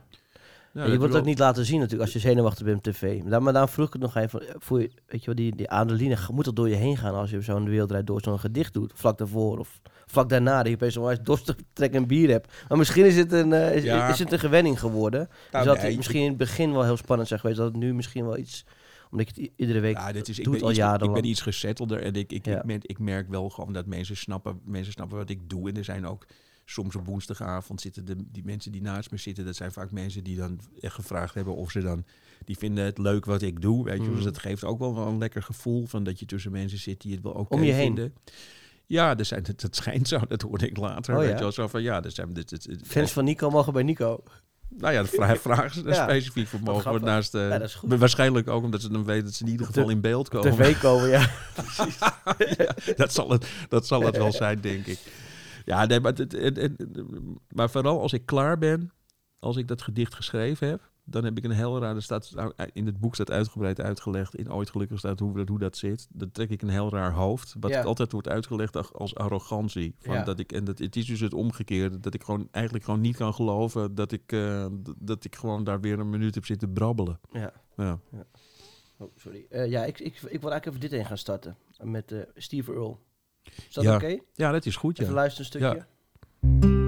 Ja, je dat wordt ook niet laten zien natuurlijk als je zenuwachtig bent op tv. Maar, maar daarom vroeg ik het nog even. Voel je, weet je wel, die, die adrenaline moet dat door je heen gaan als je zo'n wereldrijd door zo'n gedicht doet. Vlak daarvoor of vlak daarna. Dat je opeens zo'n dorstig trek en bier hebt. Maar misschien is het een, eh, is, Ja. is het een gewenning geworden. Nou, dus dat nee, misschien in het begin wel heel spannend zijn geweest. Dat het nu misschien wel iets... Omdat je het iedere week Ja, dit is, ik, ben al iets, ik ben iets gesettelder en ik, ik, Ja. ik, merk, ik merk wel gewoon dat mensen snappen, mensen snappen wat ik doe. En er zijn ook soms op woensdagavond zitten de, die mensen die naast me zitten, dat zijn vaak mensen die dan echt gevraagd hebben of ze dan, die vinden het leuk wat ik doe, weet je. Mhm. Dus dat geeft ook wel een lekker gevoel van dat je tussen mensen zit die het wel oké Om je heen. vinden. Ja, er zijn, het, het schijnt zo, dat hoorde ik later. Oh, weet ja? je wel, zo van ja, er zijn dit, dit, dit- Fans van Nico mogen bij Nico. nou ja, de vra- vragen ze daar Ja, specifiek voor mogen. Naast, Ja, dat is goed. Waarschijnlijk ook omdat ze dan weten dat ze in ieder geval in beeld komen. TV komen, ja. dat, zal het, dat zal het wel zijn, denk ik. Ja, nee, maar, het, het- het- maar vooral als ik klaar ben, als ik dat gedicht geschreven heb, dan heb ik een heel raar, er staat, in het boek staat uitgebreid uitgelegd, in Ooit Gelukkig staat hoe dat, hoe dat zit. Dan trek ik een heel raar hoofd, wat Ja. altijd wordt uitgelegd als- arrogantie. Van Ja. dat ik, en dat, het is dus het omgekeerde, dat ik gewoon eigenlijk gewoon niet kan geloven dat ik, eh, dat ik gewoon daar weer een minuut heb zitten brabbelen. ja. Ja. Oh, sorry. Eh, ja, ik, ik, ik wil eigenlijk even dit in gaan starten. Met eh, Steve Earle. Is dat Ja. oké? ja, dat is goed, Even ja. luisteren een stukje. Ja.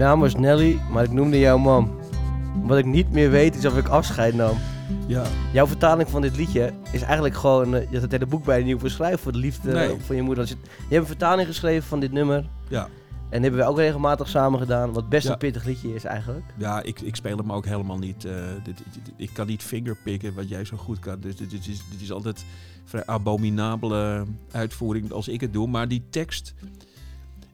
Naam was Nelly, maar ik noemde jou mam. Wat ik niet meer weet is of ik afscheid nam. Ja. Jouw vertaling van dit liedje is eigenlijk gewoon... eh, je had het hele boek bijna niet beschrijven voor de liefde Nee. van je moeder. Als je, je hebt een vertaling geschreven van dit nummer. Ja. En die hebben we ook regelmatig samen gedaan. Wat best Ja. een pittig liedje is eigenlijk. Ja, ik, ik speel hem ook helemaal niet. eh, dit, dit- ik kan niet fingerpicken wat jij zo goed kan. Dus dit is, dit is altijd vrij abominabele uitvoering als ik het doe. Maar die tekst.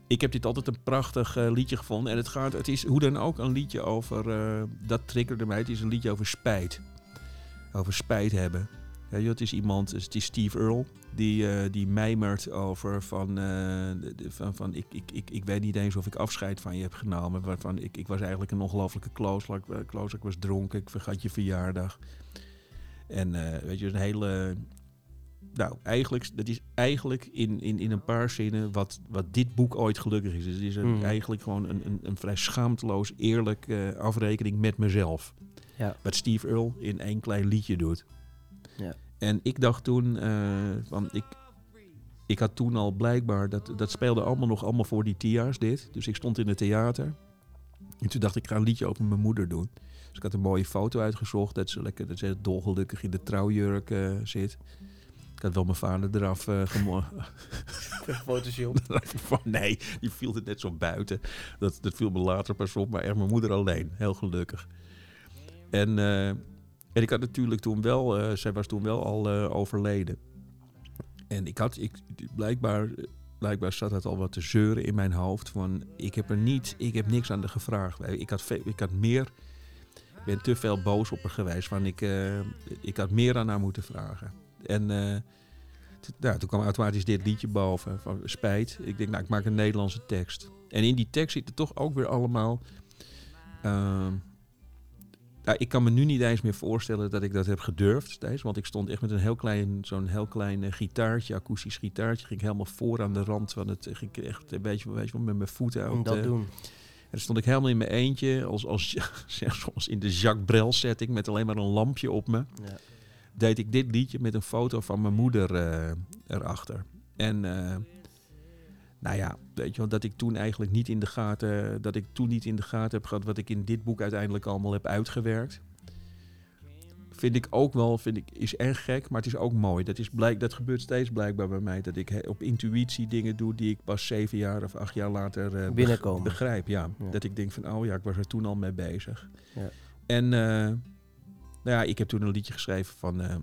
Ik heb dit altijd een prachtig eh, liedje gevonden. En het gaat, het is hoe dan ook een liedje over. eh, dat triggerde mij. Het is een liedje over spijt. Over spijt hebben. Ja, het is iemand, het is Steve Earle, die, eh, die mijmert over van, van, van ik, ik, ik, ik weet niet eens of ik afscheid van je heb genomen. Waarvan ik, ik was eigenlijk een ongelofelijke klootzak. eh, klootzak, Ik was dronken, ik vergat je verjaardag. En weet je, een hele... Nou, eigenlijk, dat is eigenlijk in, in, in een paar zinnen wat, wat dit boek ooit gelukkig is. Het is een, Mm. eigenlijk gewoon een, een, een vrij schaamteloos, eerlijk eh, afrekening met mezelf. Ja. Wat Steve Earle in één klein liedje doet. Ja. En ik dacht toen, van ik, ik had toen al blijkbaar, dat, dat speelde allemaal nog allemaal voor die TIA's dit. Dus ik stond in het theater. En toen dacht ik, ik ga een liedje over mijn moeder doen. Dus ik had een mooie foto uitgezocht, dat ze lekker dat ze dolgelukkig in de trouwjurk eh, zit. Had wel mijn vader eraf uh, gemo- Photoshop. nee, die viel er net zo buiten. Dat, dat viel me later pas op, maar echt mijn moeder alleen. Heel gelukkig. En, eh, en ik had natuurlijk toen wel, eh, zij was toen wel al eh, overleden. En ik had, ik, blijkbaar, blijkbaar zat het al wat te zeuren in mijn hoofd. Van, ik heb er niet, ik heb niks aan de gevraagd. Ik had, ik had meer, ik ben te veel boos op haar geweest. Van ik, eh, ik had meer aan haar moeten vragen. En... eh, Toen- Nou, toen kwam automatisch dit liedje boven van Spijt. Ik denk, nou, ik maak een Nederlandse tekst. En in die tekst zitten toch ook weer allemaal... ehm, nou, ik kan me nu niet eens meer voorstellen dat ik dat heb gedurfd steeds. Want ik stond echt met een heel klein, zo'n heel klein eh, gitaartje, akoestisch gitaartje. Ging helemaal voor aan de rand van het... Ging echt een beetje, weet je wel, met mijn voeten Om op dat doen. en dan stond ik helemaal in mijn eentje, als, als, zeg, zoals in de Jacques Brel setting, met alleen maar een lampje op me. Ja. Deed ik dit liedje met een foto van mijn moeder eh, erachter. En eh, nou ja, weet je wel, dat ik toen eigenlijk niet in de gaten, dat ik toen niet in de gaten heb gehad wat ik in dit boek uiteindelijk allemaal heb uitgewerkt. Vind ik ook wel, vind ik, is erg gek, maar het is ook mooi. Dat, is blijk, dat gebeurt steeds blijkbaar bij mij. Dat ik op intuïtie dingen doe die ik pas zeven jaar of acht jaar later Binnenkomen. begrijp. Ja. Ja. Dat ik denk van, oh ja, ik was er toen al mee bezig. Ja. En nou ja, ik heb toen een liedje geschreven van... eh,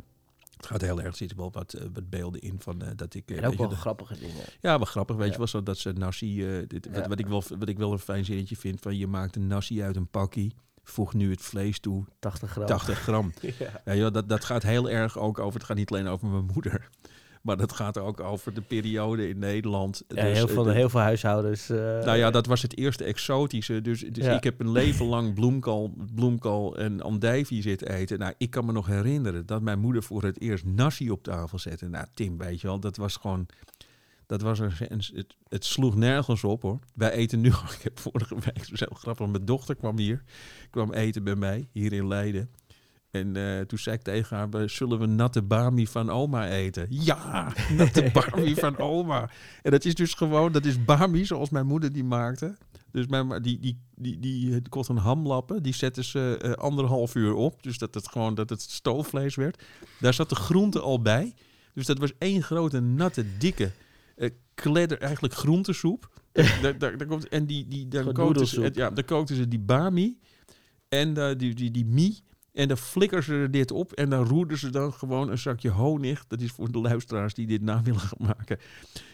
het gaat heel erg, er zitten wel wat, eh, wat beelden in van eh, dat ik... En ook je, wel de- grappige dingen. ja, maar grappig, weet Ja. je wel, zo dat ze nasi... dit, wat, ik wel, wat ik wel een fijn zinnetje vind, van je maakt een nasi uit een pakkie, voeg nu het vlees toe, 80 gram. 80 gram. Ja. Ja, joh, dat, dat gaat heel erg ook over, het gaat niet alleen over mijn moeder, maar dat gaat ook over de periode in Nederland. Ja, Dus, heel, eh, veel, de- heel veel huishoudens. eh, nou ja, dat was het eerste exotische. Dus, dus Ja. ik heb een leven lang bloemkool, bloemkool en andijvie zitten eten. Nou, ik kan me nog herinneren dat mijn moeder voor het eerst nasi op tafel zette. Nou, Tim, weet je wel, dat was gewoon... Dat was een, het, het sloeg nergens op hoor. Wij eten nu, ik heb vorige week, heel grappig, mijn dochter kwam hier, kwam eten bij mij, hier in Leiden. En eh, toen zei ik tegen haar, "We- zullen we natte bami van oma eten? Ja, natte bami van oma. En dat is dus gewoon, dat is bami zoals mijn moeder die maakte. Dus mijn, die, die, die, die, die kocht een hamlappen, die zetten ze eh, anderhalf uur op. Dus dat het gewoon, dat het stoofvlees werd. Daar zat de groente al bij. Dus dat was één grote, natte, dikke eh kledder, eigenlijk groentesoep. daar, daar, daar komt, en die, die, dan, kookten ze, ja, dan kookten ze die bami en eh, die, die, die mie. En dan flikkeren ze er dit op en dan roerden ze dan gewoon een zakje honig. Dat is voor de luisteraars die dit na willen gaan maken.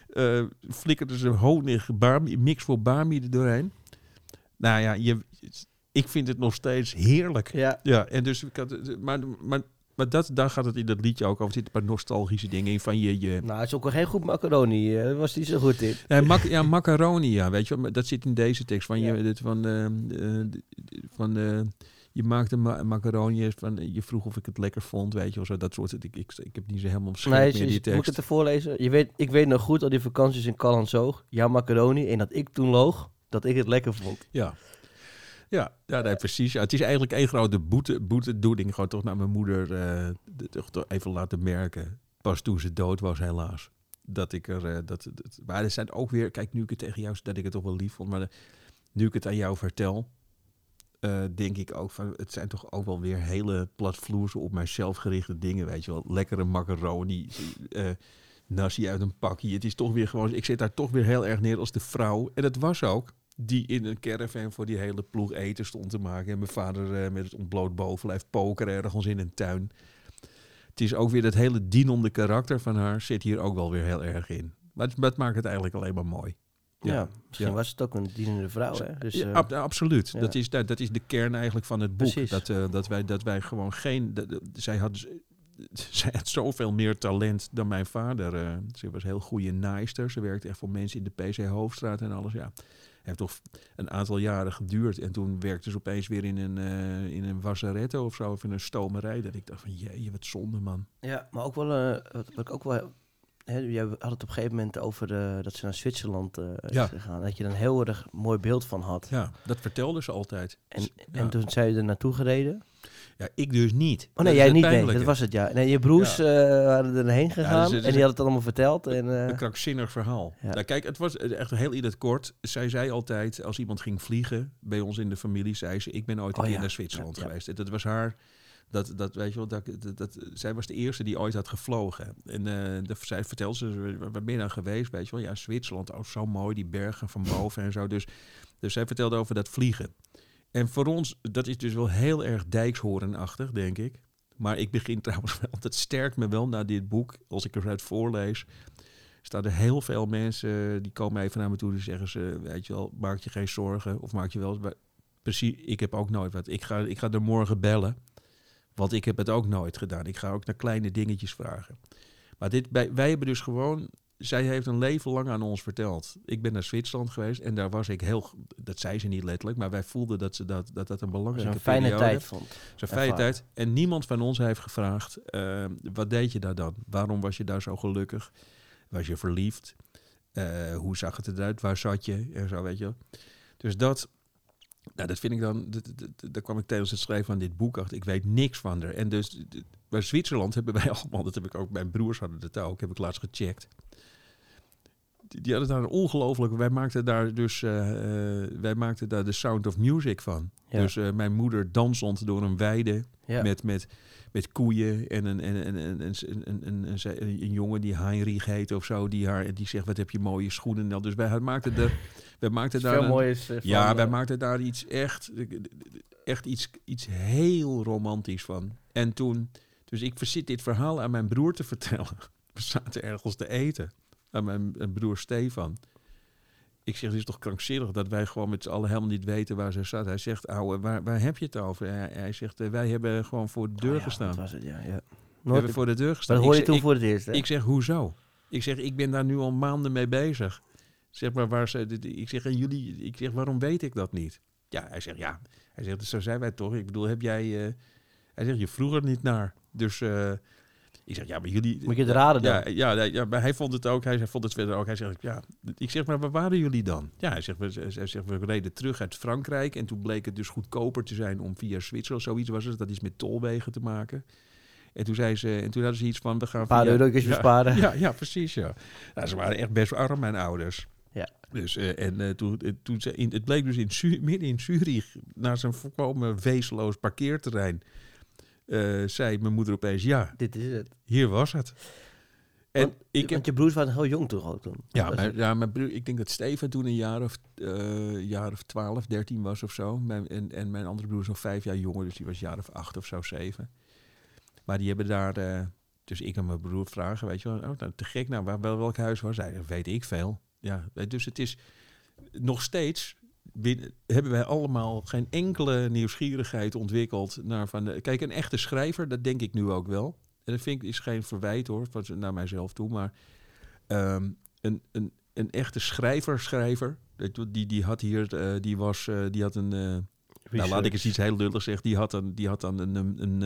Eh flikkerden ze honig, bami, mix voor bami er doorheen. Nou ja, je, ik vind het nog steeds heerlijk. Ja, Ja, en dus ik had, maar, maar, maar dat, daar gaat het in dat liedje ook over. Er zitten een paar nostalgische dingen in van je... je nou, het is ook wel geen goed macaroni. eh, was hij zo goed in. Nee, mac ja, macaroni, ja, weet je wel. Dat zit in deze tekst. Van, Ja. je, dit, van, eh, van je maakte ma macaroni, van, je vroeg of ik het lekker vond, weet je wel. Zo, dat soort, ik, ik, ik heb niet zo helemaal op scherp Nee, meer is- die is- moet ik tekst. het ervoor lezen? Je weet, ik weet nog goed al die vakanties in Callanzoog. Jouw macaroni. En dat ik toen loog dat ik het lekker vond. Ja. Ja, ja nee, precies. Ja, het is eigenlijk één grote boete, boetedoening. Gewoon toch naar mijn moeder eh, de- toch, toch even laten merken. Pas toen ze dood was, helaas. Dat ik er... eh, dat, dat, maar er zijn ook weer... Kijk, nu ik het tegen jou... Dat ik het toch wel lief vond. Maar de- nu ik het aan jou vertel... eh, denk ik ook van... Het zijn toch ook wel weer hele platvloerse op mijzelf gerichte dingen. Weet je wel. Lekkere macaroni. eh, nasi uit een pakje. Het is toch weer gewoon... Ik zit daar toch weer heel erg neer als de vrouw. En dat was ook die in een caravan voor die hele ploeg eten stond te maken. En mijn vader eh, met het ontbloot bovenlijf pokeren ergens in een tuin. Het is ook weer dat hele dienende karakter van haar zit hier ook wel weer heel erg in. Maar het maakt het eigenlijk alleen maar mooi. Ja, misschien ja. was het ook een dienende vrouw. Hè? Dus, Ja, eh, ab- absoluut. ja. Dat, is, dat, dat is de kern eigenlijk van het boek. Precies. Dat, eh, dat, wij, dat wij gewoon geen... Dat, dat- zij, had, zij had zoveel meer talent dan mijn vader. eh. ze was heel goede naaister. Ze werkte echt voor mensen in de PC Hoofdstraat en alles. Ja. Heeft toch een aantal jaren geduurd. En toen werkte ze opeens weer in een, eh in een wasseretto of zo. Of in een stomerij. Dat ik dacht van, jee, wat zonde man. Ja, maar ook wel, eh, wat, wat ik ook wel, hè, jij had het op een gegeven moment over dat ze naar Zwitserland eh Ja. is gegaan. Dat je er een heel erg mooi beeld van had. Ja, dat vertelde ze altijd. En, Ja. en toen zijn je er naartoe gereden. Ja, ik dus niet. Oh nee, jij niet. Nee, dat was het, ja. Nee, je broers eh, waren erheen gegaan dus is en die hadden het allemaal verteld. En, eh, Een krankzinnig verhaal. Ja. Nou, kijk, het was echt heel in het kort. Zij zei altijd, als iemand ging vliegen bij ons in de familie, zei ze: Ik ben ooit een Oh, keer ja. naar Zwitserland Ja, ja. geweest. En dat was haar. Dat, dat weet je wel, dat, dat, zij was de eerste die ooit had gevlogen. En eh zij vertelde ze, waar ben je nou geweest? Weet je wel, ja, Zwitserland, oh, zo mooi, die bergen van boven en zo. Dus, dus zij vertelde over dat vliegen. En voor ons, dat is dus wel heel erg dijkshorenachtig, denk ik. Maar ik begin trouwens wel, dat sterkt me wel na dit boek, als ik eruit voorlees, staan er heel veel mensen die komen even naar me toe en zeggen ze, weet je wel, maak je geen zorgen of maak je wel. Precies, ik heb ook nooit wat. Ik ga, ik ga er morgen bellen, want ik heb het ook nooit gedaan. Ik ga ook naar kleine dingetjes vragen. Maar dit, wij, wij hebben dus gewoon... Zij heeft een leven lang aan ons verteld. Ik ben naar Zwitserland geweest en daar was ik heel... Dat zei ze niet letterlijk, maar wij voelden dat ze dat, dat, dat een belangrijke een fijne tijd vond. Zo'n fijne tijd. En niemand van ons heeft gevraagd, eh, wat deed je daar dan? Waarom was je daar zo gelukkig? Was je verliefd? Eh, hoe zag het eruit? Waar zat je? En zo, weet je wel. Dus dat, nou, dat vind ik dan, daar kwam ik tijdens het schrijven van dit boek achter. Ik weet niks van er. En dus, bij Zwitserland hebben wij allemaal, dat heb ik ook, mijn broers hadden het ook, heb ik laatst gecheckt die, hadden daar een ongelooflijk. Wij maakten daar dus uh, wij maakten daar de sound of music van. Dus uh, mijn moeder dansend door een weide met, met, met koeien en een, en, en, en, en, en, en, en een jongen die Heinrich heet of zo, die, haar, die zegt: Wat heb je mooie schoenen? nou dus wij maakten er. wij maakten daar veel een, moois, ja, wij maakten daar iets echt, echt iets, iets heel romantisch van. En toen, dus ik verzit dit verhaal aan mijn broer te vertellen. We zaten ergens te eten aan mijn, broer Stefan. Ik zeg, het is toch krankzinnig dat wij gewoon met z'n allen helemaal niet weten waar ze zat. Hij zegt, ouwe, waar, waar heb je het over? Hij, hij zegt, eh, wij hebben gewoon voor de deur oh ja, gestaan. dat was het, ja. ja. We hebben voor de deur gestaan. dat hoor je Ik toen voor het eerst, hè? ik, zeg, hoezo? Ik zeg, ik ben daar nu al maanden mee bezig. Zeg maar, waar ze, ik zeg, en jullie, ik zeg, waarom weet ik dat niet? Ja, hij zegt, ja. Hij zegt, zo zijn wij toch? Ik bedoel, heb jij, eh, hij zegt, je vroeg er niet naar. Dus, eh, ik zeg, ja, maar jullie... Moet je het raden dan? Ja, ja, ja, maar hij vond het ook. Hij zei- vond het verder ook. Hij zegt, ja, ik zeg, maar waar waren jullie dan? Ja, hij zegt, we, hij zegt, we reden terug uit Frankrijk en toen bleek het dus goedkoper te zijn om via Zwitserland, zoiets was het, dat iets met tolwegen te maken. En toen zei ze, en toen hadden ze iets van, we gaan Een paar via- ja, besparen. ja, ja, precies, ja. Nou, ze waren echt best arm, mijn ouders. Ja. Dus, eh, en eh, toen, eh, toen ze in, het bleek dus in midden in Zurich, naar zo'n volkomen wezenloos parkeerterrein, eh, zei mijn moeder opeens, ja, Dit is het. hier was het. En Want, ik heb, want je broers waren heel jong toch ook toen? ja, mijn, ja, mijn broer, ik denk dat Steven toen een jaar of, eh, jaar of 12, 13 was of zo. Mijn, en, en mijn andere broer is nog vijf jaar jonger, dus die was een jaar of acht of zo, zeven. Maar die hebben daar, eh, dus ik en mijn broer vragen, weet je wel, oh, nou, te gek, nou, waar, wel, welk huis was hij? Dat weet ik veel. Ja, dus het is nog steeds, hebben wij allemaal geen enkele nieuwsgierigheid ontwikkeld naar van, de, kijk, een echte schrijver, dat denk ik nu ook wel. En dat vind ik is geen verwijt hoor, van- naar mijzelf toe, maar ehm, een, een, een echte schrijver, schrijver, die, die, had hier, eh, die was, eh, die had een, eh, nou, laat ik eens iets heel lulligs zeggen. Die had dan, die had dan een, een,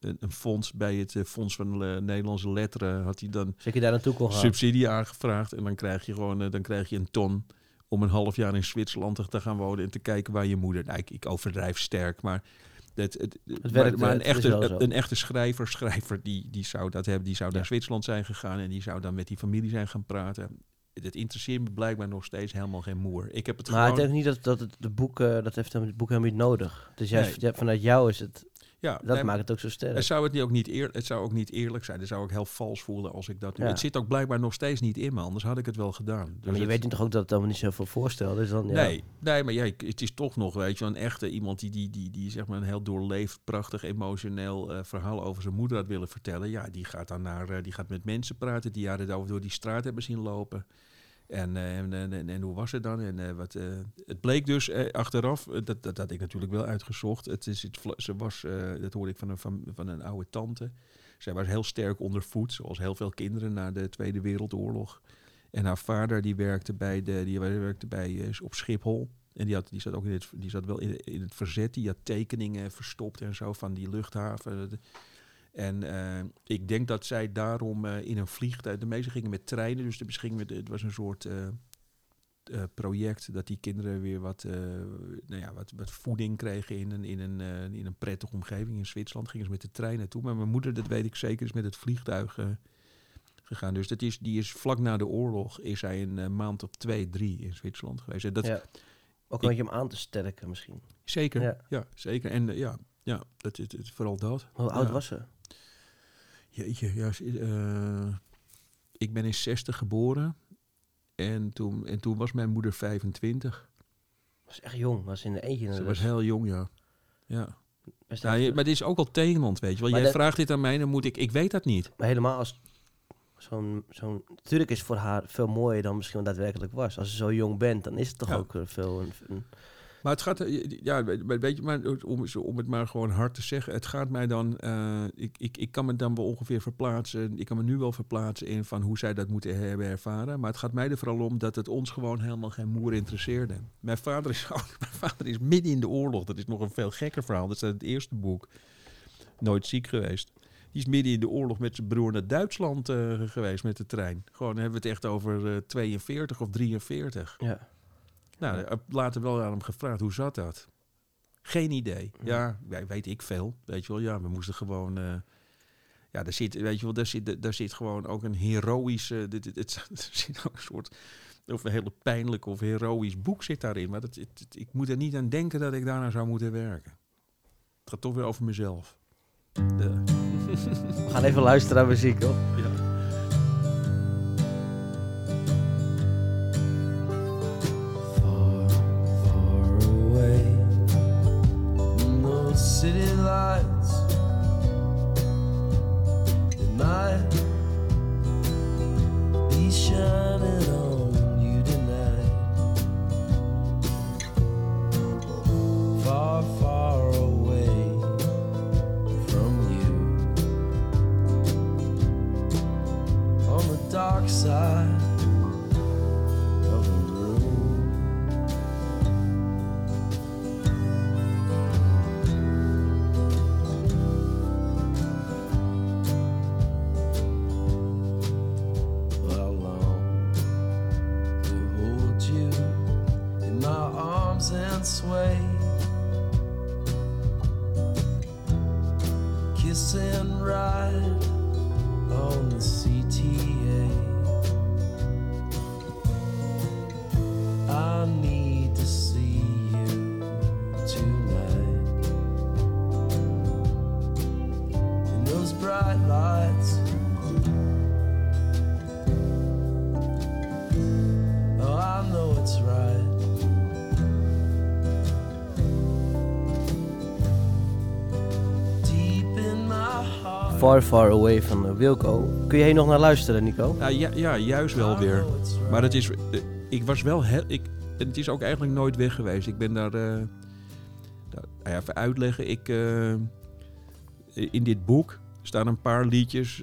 een, fonds bij het Fonds van de Nederlandse Letteren. Had hij dan Zeg je daar naartoe kon gaan? subsidie aangevraagd. En dan krijg je gewoon dan krijg je een ton om een half jaar in Zwitserland te- gaan wonen. En te kijken waar je moeder. Nou, ik, ik overdrijf sterk, maar. Het, het, maar, werkt, maar een, echte, een echte schrijver, schrijver die, die zou dat hebben. Die zou naar Ja. Zwitserland zijn gegaan en die zou dan met die familie zijn gaan praten. Het interesseert me blijkbaar nog steeds helemaal geen moer. Ik heb het Maar het heeft niet dat, dat het de boek, dat heeft hem het boek helemaal niet nodig. Dus juist Nee. vanuit jou is het, ja, dat nee, maakt het ook zo sterk. Het zou het, niet ook niet eer, het zou ook niet eerlijk zijn. Het zou ook heel vals voelen als ik dat doe. Ja. Het zit ook blijkbaar nog steeds niet in me, anders had ik het wel gedaan. Dus maar je het- weet niet toch ook dat het allemaal niet zoveel voorstelt. Dus dan, ja. Nee, nee, maar ja, ik- het is toch nog, weet je, een echte iemand die, die, die, die zeg maar een heel doorleefd, prachtig, emotioneel eh, verhaal over zijn moeder had willen vertellen. Ja, die gaat dan naar, eh, die gaat met mensen praten die jaren over door die straat hebben zien lopen. En, eh, en, en, en, en hoe was het dan? En eh, wat, eh, het bleek dus achteraf, dat, dat had ik natuurlijk wel uitgezocht. Het is vla- ze was, dat hoorde ik van een, van, van een oude tante. Zij was heel sterk ondervoed, zoals heel veel kinderen na de Tweede Wereldoorlog. En haar vader die werkte bij de, die werkte bij op Schiphol. En die, had, die zat ook in het, die zat wel in, in het verzet. Die had tekeningen verstopt en zo van die luchthaven. En eh, ik denk dat zij daarom eh, in een vliegtuig. De meeste gingen met treinen, dus de gingen met, het was een soort eh, project dat die kinderen weer wat, nou ja, wat, wat voeding kregen in een, in, een, in een prettige omgeving. In Zwitserland gingen ze met de trein naartoe. Maar mijn moeder, dat weet ik zeker, is met het vliegtuig gegaan. Dus dat is, die is vlak na de oorlog is hij een maand of twee, drie in Zwitserland geweest. En dat, Ja. Ook een beetje om aan te sterken misschien. Zeker, ja. Ja. zeker. En ja, ja dat is het, vooral dat. Hoe oud Ja. was ze? Jeetje, ja, s- eh, ik ben in 60 geboren. En toen, en toen was mijn moeder 25. Was echt jong. Was in de eentje. Ze dus was heel jong, ja. ja. je- maar dit is ook wel tegenland, weet je wel. Jij vraagt dit aan mij, dan moet ik... Ik weet dat niet. Maar helemaal als zo'n... zo'n natuurlijk is het voor haar veel mooier dan misschien daadwerkelijk was. Als ze zo jong bent, dan is het toch Ja. ook eh, veel... Een, een- Maar het gaat, eh, ja, we- weet je, maar om, om het maar gewoon hard te zeggen, het gaat mij dan, eh, ik, ik, ik kan me dan wel ongeveer verplaatsen, ik kan me nu wel verplaatsen in van hoe zij dat moeten hebben ervaren, maar het gaat mij er vooral om dat het ons gewoon helemaal geen moer interesseerde. Mijn vader is mijn vader is midden in de oorlog, dat is nog een veel gekker verhaal, dat is het eerste boek, nooit ziek geweest. Die is midden in de oorlog met zijn broer naar Duitsland eh, geweest met de trein. Gewoon hebben we het echt over eh, 42 of 43. Ja. Nou, later wel aan hem gevraagd, hoe zat dat? Geen idee. Ja, weet ik veel. Weet je wel, ja, we moesten gewoon... eh, ja, daar zit, weet je wel, daar zit, daar zit gewoon ook een heroïsche... Dit, dit, het, er zit ook een soort... Of een hele pijnlijk of heroïsch boek zit daarin. Maar dat, het, het- ik moet er niet aan denken dat ik daarna zou moeten werken. Het gaat toch weer over mezelf. De, We gaan even luisteren naar muziek, hoor. ja. Far Away van eh, Wilco. Kun je hier nog naar luisteren, Nico? Ja, ja, juist wel weer. Maar het is, eh, ik was wel ik, het is ook eigenlijk nooit weg geweest. Ik ben daar, eh, daar nou even uitleggen. Ik, in dit boek staan een paar liedjes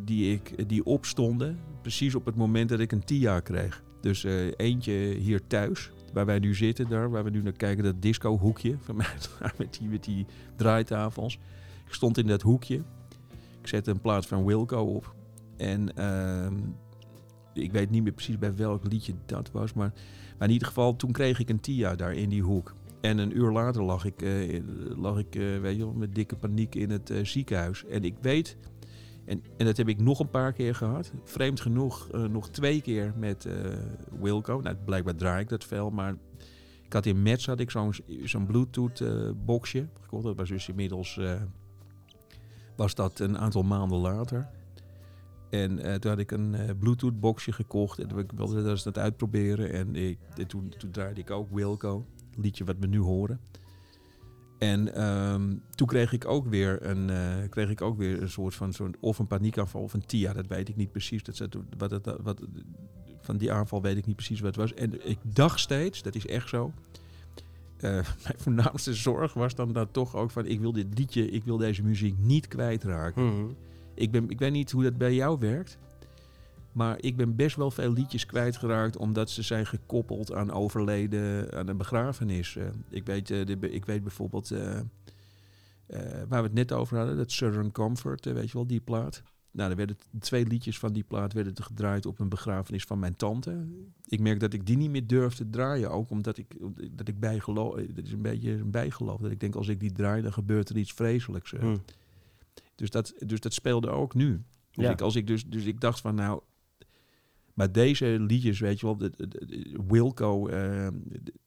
die, ik, die opstonden. Precies op het moment dat ik een TIA kreeg. Dus eentje hier thuis, waar wij nu zitten, daar, waar we nu naar kijken, dat disco-hoekje van mij, met die, met die draaitafels. Ik stond in dat hoekje. Ik zette een plaat van Wilco op. En ehm, ik weet niet meer precies bij welk liedje dat was. Maar, maar in ieder geval, toen kreeg ik een TIA daar in die hoek. En een uur later lag ik, eh, lag ik eh, weet je wel, met dikke paniek in het eh, ziekenhuis. En ik weet, en, en dat heb ik nog een paar keer gehad. Vreemd genoeg, nog twee keer met Wilco. Nou, blijkbaar draai ik dat veel, maar ik had in Metz had ik zo'n zo'n Bluetooth boxje gekocht. Dat was dus inmiddels, was dat een aantal maanden later. En eh, toen had ik een eh, Bluetooth boxje gekocht en ik wilde dat eens uitproberen. En, ik, en toen, draaide ik ook Wilco, liedje wat we nu horen. En ehm, toen kreeg ik ook weer een, eh, kreeg ik ook weer een soort van zo'n of een paniekaanval of een TIA, dat weet ik niet precies. Dat, wat, wat, van die aanval weet ik niet precies wat het was. En ik dacht steeds, dat is echt zo. Eh, mijn voornaamste zorg was dan dat toch ook van ik wil dit liedje, ik wil deze muziek niet kwijtraken. Mhm. Ik, ben, ik weet niet hoe dat bij jou werkt. Maar ik ben best wel veel liedjes kwijtgeraakt omdat ze zijn gekoppeld aan overleden, aan een begrafenis. Eh, ik, weet, eh, de, ik weet bijvoorbeeld, waar we het net over hadden, dat Southern Comfort, weet je wel, die plaat. Nou, er werden twee liedjes van die plaat werden er gedraaid op een begrafenis van mijn tante. Ik merk dat ik die niet meer durf te draaien, ook omdat ik, dat ik bijgeloof, dat is een beetje een bijgeloof. Dat ik denk, als ik die draai, dan gebeurt er iets vreselijks. eh. Hm. Dus dat, dus dat speelde ook nu. Dus, Ja. ik, als ik dus, dus ik dacht van nou, maar deze liedjes, weet je wel, de, de- de- Wilco, eh,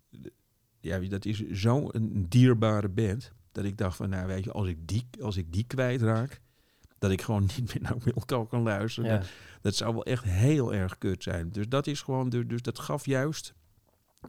de- ja, dat is zo'n dierbare band, dat ik dacht van nou, weet je, als ik die, als ik die kwijtraak, dat ik gewoon niet meer naar Wilco kan luisteren. Ja. Dat, dat zou wel echt heel erg kut zijn. Dus dat is gewoon, dus, dus dat gaf juist,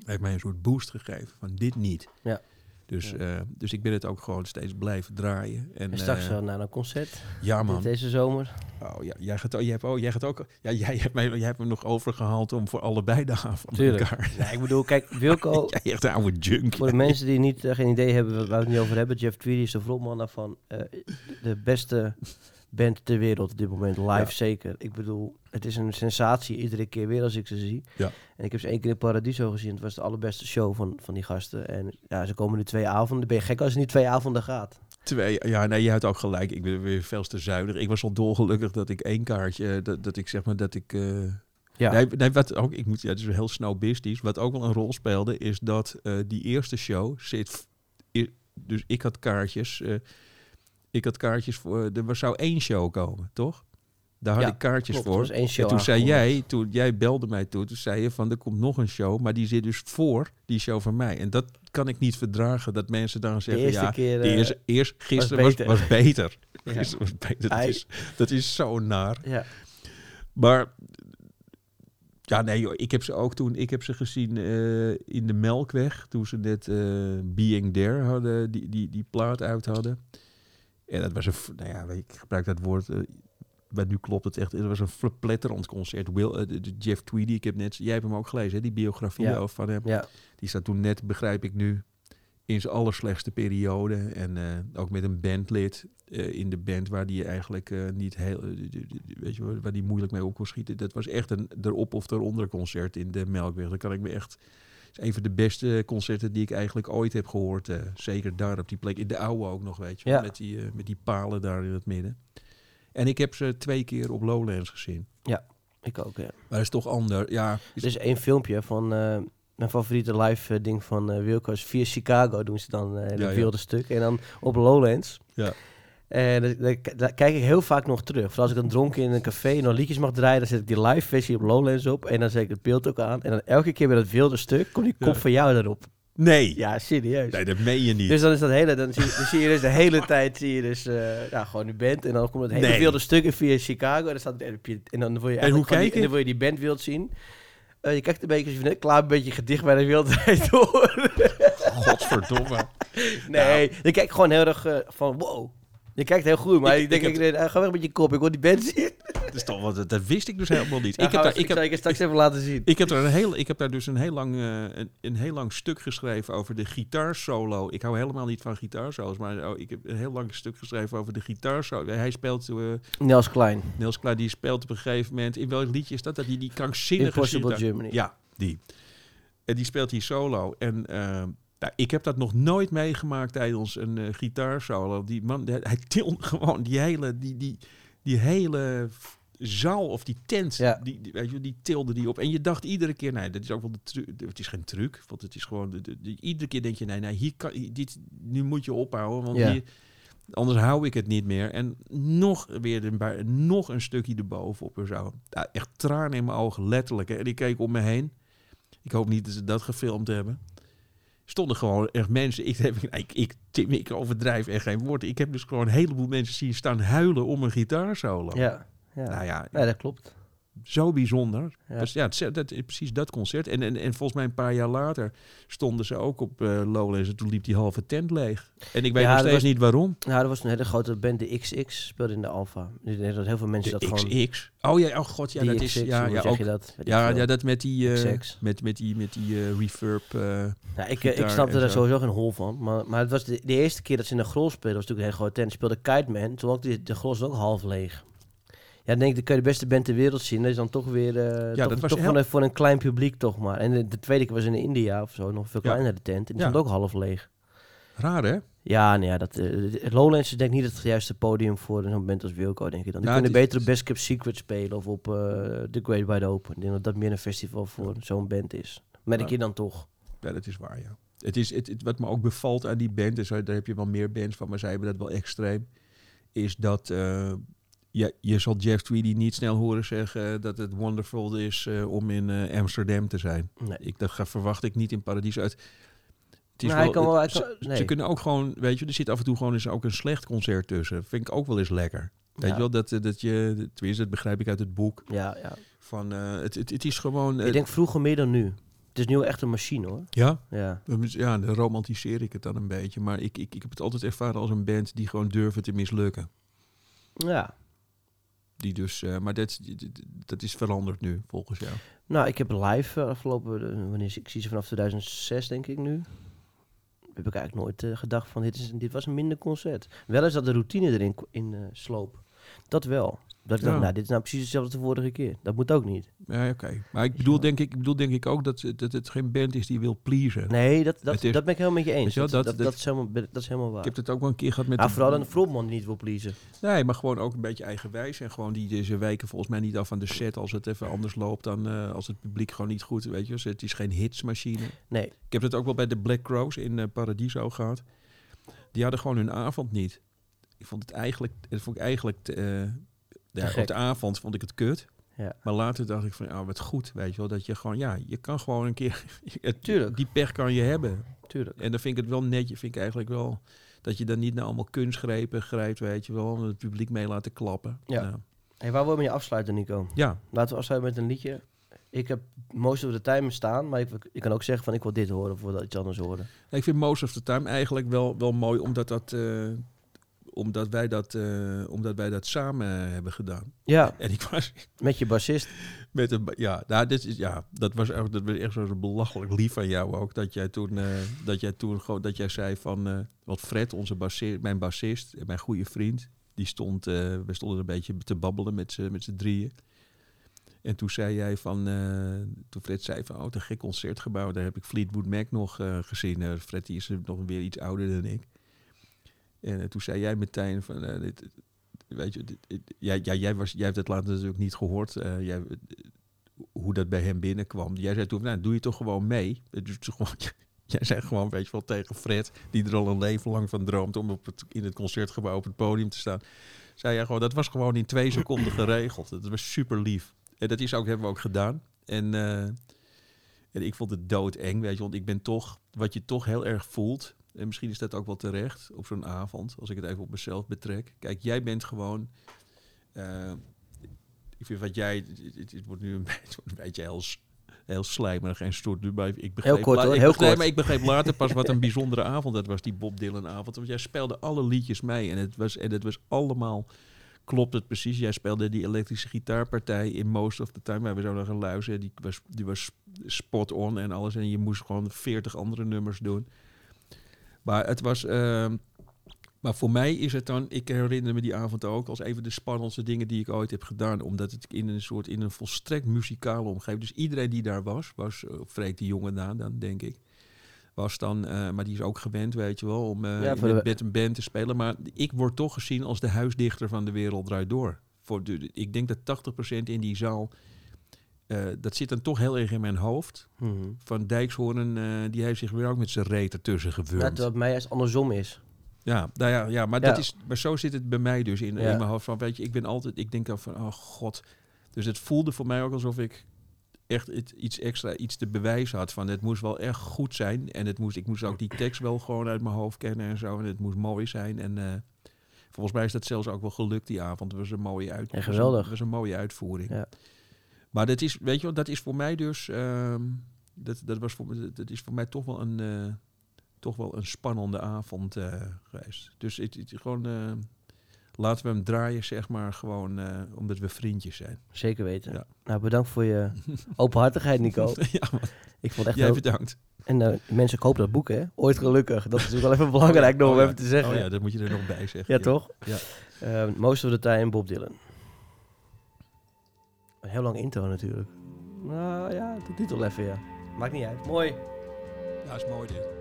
heeft mij een soort boost gegeven van dit niet. Ja. Dus, Ja. eh, dus ik ben het ook gewoon steeds blijven draaien. En, En straks wel naar een concert ja, man. deze zomer. Oh, ja, jij, gaat, jij, hebt, oh, jij gaat ook. Ja, jij hebt, mij, jij hebt me nog overgehaald om voor allebei de avond Tuurlijk. elkaar. Ja, ik bedoel, kijk, Wilco, Jij echt een oude junk. voor de mensen die niet, eh, geen idee hebben waar we het nu over hebben, Jeff Tweedy is de frontman daarvan. eh, de beste band ter wereld op dit moment, live Ja. zeker. Ik bedoel, het is een sensatie iedere keer weer als ik ze zie. Ja. En ik heb ze één keer in Paradiso gezien. Het was de allerbeste show van, van die gasten. En ja, ze komen nu twee avonden. Ben je gek als je niet twee avonden gaat? Twee, ja, nee, je hebt ook gelijk. Ik ben weer veel te zuinig. Ik was al dolgelukkig dat ik één kaartje, eh, dat, dat ik zeg maar dat ik. eh, Ja. Nee, nee, wat ook, ik moet, ja, het is heel snobistisch. Wat ook wel een rol speelde, is dat eh, die eerste show zit. Dus ik had kaartjes. Ik had kaartjes voor. Er was- zou één show komen, toch? Daar had Ja, ik kaartjes Klopt, voor. en toen zei jij, toen jij belde mij toe, toen zei je van er komt nog een show, maar die zit dus voor die show van mij. En dat kan ik niet verdragen, dat mensen dan De zeggen, eerste ja, keer... die eh, eerst, gisteren was, beter. was beter. ja. Gisteren was beter. Dat is, dat is zo naar. ja. Maar ja, nee, joh, ik heb ze ook toen, ik heb ze gezien eh, in de Melkweg, toen ze net eh, Being There hadden, die, die, die plaat uit hadden. En dat was een, nou ja, ik gebruik dat woord, eh, maar nu klopt het echt. Het was een verpletterend concert. Will, de, de Jeff Tweedy, ik heb net, jij hebt hem ook gelezen, hè, die biografie Ja. over van hem. ja. Die staat toen net, begrijp ik nu, in zijn allerslechtste periode. En eh, ook met een bandlid in de band waar die eigenlijk niet heel, weet je, wel, waar die moeilijk mee op kon schieten. Dat was echt een erop of eronder concert in de Melkweg. Dat kan ik me echt. Het is een van de beste concerten die ik eigenlijk ooit heb gehoord. eh, zeker daar op die plek. In de oude ook nog, weet je. Ja. Met, die, eh, met die palen daar in het midden. En ik heb ze twee keer op Lowlands gezien. Ik ook, ja. Maar dat is toch ander. Ja, is- Er is één filmpje van eh, mijn favoriete live ding van eh Wilco. is via Chicago doen ze dan eh Ja, ja. wilde stuk. En dan op Lowlands. Ja. En daar kijk ik heel vaak nog terug. Vooral als ik dan dronken in een café en nog liedjes mag draaien, dan zet ik die live versie op Lowlands op. En dan zet ik het beeld ook aan. En dan elke keer bij dat wilde stuk komt die kop Ja. van jou erop. nee. Ja, serieus. Nee, dat meen je niet. Dus dan is dat hele, dan zie, dan zie je dus de hele tijd zie je dus, eh ja, gewoon die band. En dan komt het hele Nee. wilde stuk in via Chicago. En dan, staat, en dan wil je hoe gewoon die- kijk je? en dan wil je die band wild zien. Eh, je kijkt een beetje, als je net klaar een beetje gedicht bij de wildheid door. Godverdomme. nee, je kijkt gewoon heel erg eh, van wow. Je kijkt heel goed, maar Ik- ik, denk, ik ik, heb- eh, ga weg met je kop, ik wil die band zien. Dat, is toch wat, dat, dat wist ik dus helemaal niet. Ja, ik, heb daar, ik, ik heb, straks even laten zien. ik, heb daar een heel, ik heb daar dus een heel, lang, eh, een, een heel lang stuk geschreven over de gitaarsolo. Ik hou helemaal niet van gitaarsolos, maar oh, ik heb een heel lang stuk geschreven over de gitaarsolo. Hij speelt, eh Nels Klein, Niels Klaar, die speelt op een gegeven moment, in welk liedje is dat? Dat hij die krankzinnige Impossible gitaar- Germany. Ja, die. En die speelt die solo. En eh, nou, ik heb dat nog nooit meegemaakt tijdens een eh, gitaarsolo. Die man, hij tilt gewoon die hele, die, die, die hele zaal of die tent, Ja. die, die, weet je, die tilde die op. En je dacht iedere keer, nee, dat is ook wel de truc. Het is geen truc, want het is gewoon, de, de- de- iedere keer denk je, nee, nee, hier kan, dit, nu moet je ophouden, want Ja. hier, anders hou ik het niet meer. En nog weer een, nog een stukje erbovenop en zo. Echt tranen in mijn ogen, letterlijk. Hè. En ik keek om me heen. Ik hoop niet dat ze dat gefilmd hebben. Stonden gewoon echt mensen. Ik, heb, ik, ik, Tim, ik overdrijf echt geen woord. Ik heb dus gewoon een heleboel mensen zien staan huilen om een gitaarsolo. Ja, ja. Nou ja, ja, dat klopt. Zo bijzonder. Ja. Dus ja, het, dat, precies dat concert. En, en, en volgens mij een paar jaar later stonden ze ook op eh Lowlands. En toen liep die halve tent leeg. En ik weet Ja, nog steeds was- niet waarom. Nou, er was een hele grote band, de XX, speelde in de denk ik dat heel veel mensen De dat gewoon... XX. Oh ja, oh god, ja, die dat is... XX, Ja, ja, ook, je dat? Ja, ja, dat met die, XX. met, met die, met die reverb. eh, Ja, ik, ik snapte daar sowieso geen hol van. Maar, maar het was de, de eerste keer dat ze in de grol speelden, was natuurlijk een hele grote tent. Speelde Kite Man, toen ook die, de grol was ook half leeg. Ja, dan denk ik, dan kun je de beste band ter wereld zien. Dat is dan toch weer eh Ja, toch, dat was toch heel- voor, een, voor een klein publiek toch maar. En de, de tweede keer was in India of zo, nog veel Ja. kleiner de tent. En die Ja. stond ook half leeg. raar, hè? Ja, nou ja, dat, het Lowlands is denk ik niet het juiste podium voor zo'n band als Wilco, denk ik dan. Die Nou, kunnen beter op Best Kept Secret spelen of op eh The Great Wide Open. Ik denk dat dat meer een festival voor zo'n band is. Merk je dan toch? Ja, dat is waar, ja. Het is, het, het- wat me ook bevalt aan die band, en zo, daar heb je wel meer bands van, maar zij hebben dat wel extreem, is dat ja, je zal Jeff Tweedy niet snel horen zeggen dat het wonderful is eh, om in eh, Amsterdam te zijn. Nee. Ik, dat ga- verwacht ik niet in Paradies uit. Het is Nou, hij kan wel- ze, kan- ze nee. kunnen ook gewoon, weet je, er zit af en toe gewoon eens ook een slecht concert tussen. Vind ik ook wel eens lekker. Weet Ja. je wel, dat, eh, dat je, tenminste, dat begrijp ik uit het boek. Ja, ja. Van, het, het, het is gewoon... Ik denk vroeger meer dan nu. Het is nu echt een machine hoor. Ja? Ja. Ja, dan romantiseer ik het dan een beetje. Maar ik, ik, ik heb het altijd ervaren als een band die gewoon durven te mislukken. Ja. Die dus, eh, maar dat, dat is veranderd nu, volgens jou. Nou, ik heb live eh, afgelopen, eh, wanneer ik zie ze vanaf 2006 denk ik nu. Heb ik eigenlijk nooit gedacht van dit, is, dit was een minder concert. Wel is dat de routine erin in, sloop. Dat wel. Dat ik dacht, nou, dit is nou precies hetzelfde als de vorige keer. Dat moet ook niet. Ja, oké. Maar ik bedoel, denk ik, ik bedoel denk ik ook dat, het- dat het geen band is die wil pleasen. Nee, dat, dat, is- dat ben ik helemaal met je eens. Je dat, dat- dat, dat, is helemaal, dat is helemaal waar. Ik heb het ook wel een keer gehad met... De- vooral een frontman die niet wil pleasen. Nee, maar gewoon ook een beetje eigenwijs. En gewoon die deze weken volgens mij niet af aan de set als het even anders loopt dan eh, als het publiek gewoon niet goed, weet je. Dus het is geen hitsmachine. Nee, Ik heb het ook wel bij de Black Crows in eh, Paradiso gehad. Die hadden gewoon hun avond niet. Ik vond het eigenlijk, dat vond ik eigenlijk, eh, ja, op de avond vond ik het kut. Ja. Maar later dacht ik van, ja, wat goed, weet je wel. Dat je gewoon, ja, je kan gewoon een keer, Tuurlijk. die pech kan je hebben. tuurlijk. En dan vind ik het wel netje, vind ik eigenlijk wel, dat je dan niet naar allemaal kunstgrepen grijpt, weet je wel. En het publiek mee laten klappen. Ja. Nou, Hey, waar wil je mee afsluiten, Nico? ja, Laten we afsluiten met een liedje. Ik heb most of the time staan, maar ik, ik kan ook zeggen van ik wil dit horen voordat iets anders horen. ik vind Most of the Time eigenlijk wel, wel mooi, omdat dat... eh, omdat wij, dat, eh, omdat wij dat samen hebben gedaan. Ja, En ik was met je bassist. met een. Ja, nou, dit is, ja dat, was, echt- dat was echt zo belachelijk lief van jou ook. Dat jij toen, eh, dat jij toen gewoon. Dat jij zei van. eh wat Fred, onze bassist, mijn bassist, mijn goede vriend. Die stond. we stonden een beetje te babbelen met z'n drieën. En toen zei jij van. toen Fred zei van. Oh, een gek concertgebouw. Daar heb ik Fleetwood Mac nog gezien. Fred die is nog weer iets ouder dan ik. En toen zei jij meteen van. eh, dit, weet je, jij, jij, was, jij hebt het later natuurlijk niet gehoord. eh, jij, hoe dat bij hem binnenkwam. Jij zei toen, nou, doe je toch gewoon mee. Gewoon, jij zei gewoon, weet je wel, tegen Fred, die er al een leven lang van droomt om op het, in het concertgebouw op het podium te staan. Zei jij gewoon, dat was gewoon in twee seconden geregeld. Dat was super lief. En dat is ook, hebben we ook gedaan. En, eh, en ik vond het doodeng, weet je, want ik ben toch, wat je toch heel erg voelt, en misschien is dat ook wel terecht op zo'n avond, als ik het even op mezelf betrek. Kijk, jij bent gewoon, eh, ik vind wat jij, het, wordt nu een beetje, een beetje heel, heel slijmerig en stoort nu, maar ik begreep, kort, la- hoor, ik heel begreep- kort. maar ik begreep later pas wat een bijzondere avond dat was, die Bob Dylan avond. Want jij speelde alle liedjes mee en het was, en het was allemaal, klopt het precies. Jij speelde die elektrische gitaarpartij in Most of the Time, waar we zo naar gaan luisteren. Die was, die was spot on en alles. En je moest gewoon veertig andere nummers doen. Maar het was... ehm, maar voor mij is het dan, ik herinner me die avond ook als een van de spannendste dingen die ik ooit heb gedaan. Omdat het in een soort, in een volstrekt muzikale omgeving. Dus iedereen die daar was, was uh, Freek de jongen na, dan denk ik. Was dan, eh, maar die is ook gewend, weet je wel, om eh, Ja, in voor het de- met een band te spelen. Maar ik word toch gezien als de huisdichter van de wereld draait door. Voor de, ik denk dat 80% in die zaal, eh, dat zit dan toch heel erg in mijn hoofd. Mhm. Van Dijkshoorn, eh, die heeft zich weer ook met zijn reet ertussen Ja, gewurmd. terwijl het mij juist andersom is. Ja, nou ja, ja, maar, Ja. Dat is, maar zo zit het bij mij dus in, Ja. in mijn hoofd. Van, weet je, ik ben altijd, ik denk dan van, oh god. Dus het voelde voor mij ook alsof ik echt het, iets extra, iets te bewijzen had. Van het moest wel echt goed zijn. En het moest, ik moest ook die tekst wel gewoon uit mijn hoofd kennen en zo. En het moest mooi zijn. En eh, volgens mij is dat zelfs ook wel gelukt die avond. Het was een mooie uit, Ja, was een- geweldig. was een mooie uitvoering. Ja. Maar dat is, weet je dat is voor mij dus, ehm, dat, dat, was voor, dat is voor mij toch wel een, eh, toch wel een spannende avond eh, geweest. Dus het, het, gewoon, eh, laten we hem draaien, zeg maar, gewoon omdat we vriendjes zijn. Zeker weten. Ja. Nou, bedankt voor je openhartigheid, Nico. ja, man, Ik vond het echt jij heel... bedankt. En mensen kopen dat boek, hè? Ooit gelukkig. Dat is natuurlijk wel even belangrijk nog om Oh ja. even te zeggen. Oh ja, dat moet je er nog bij zeggen. Ja, toch? Ja. Eh, most of the time Bob Dylan. Een heel lang intro natuurlijk. Nou ja, de titel even, ja. Maakt niet uit. Mooi. Ja, is mooi dit.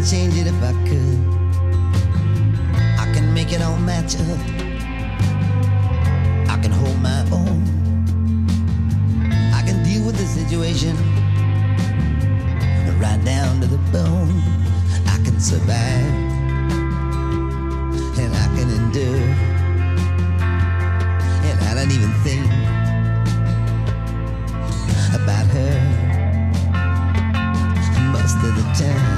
wouldn't change it if I could. I can make it all match up. I can hold my own. I can deal with the situation right down to the bone. I can survive and I can endure. And I don't even think about her most of the time.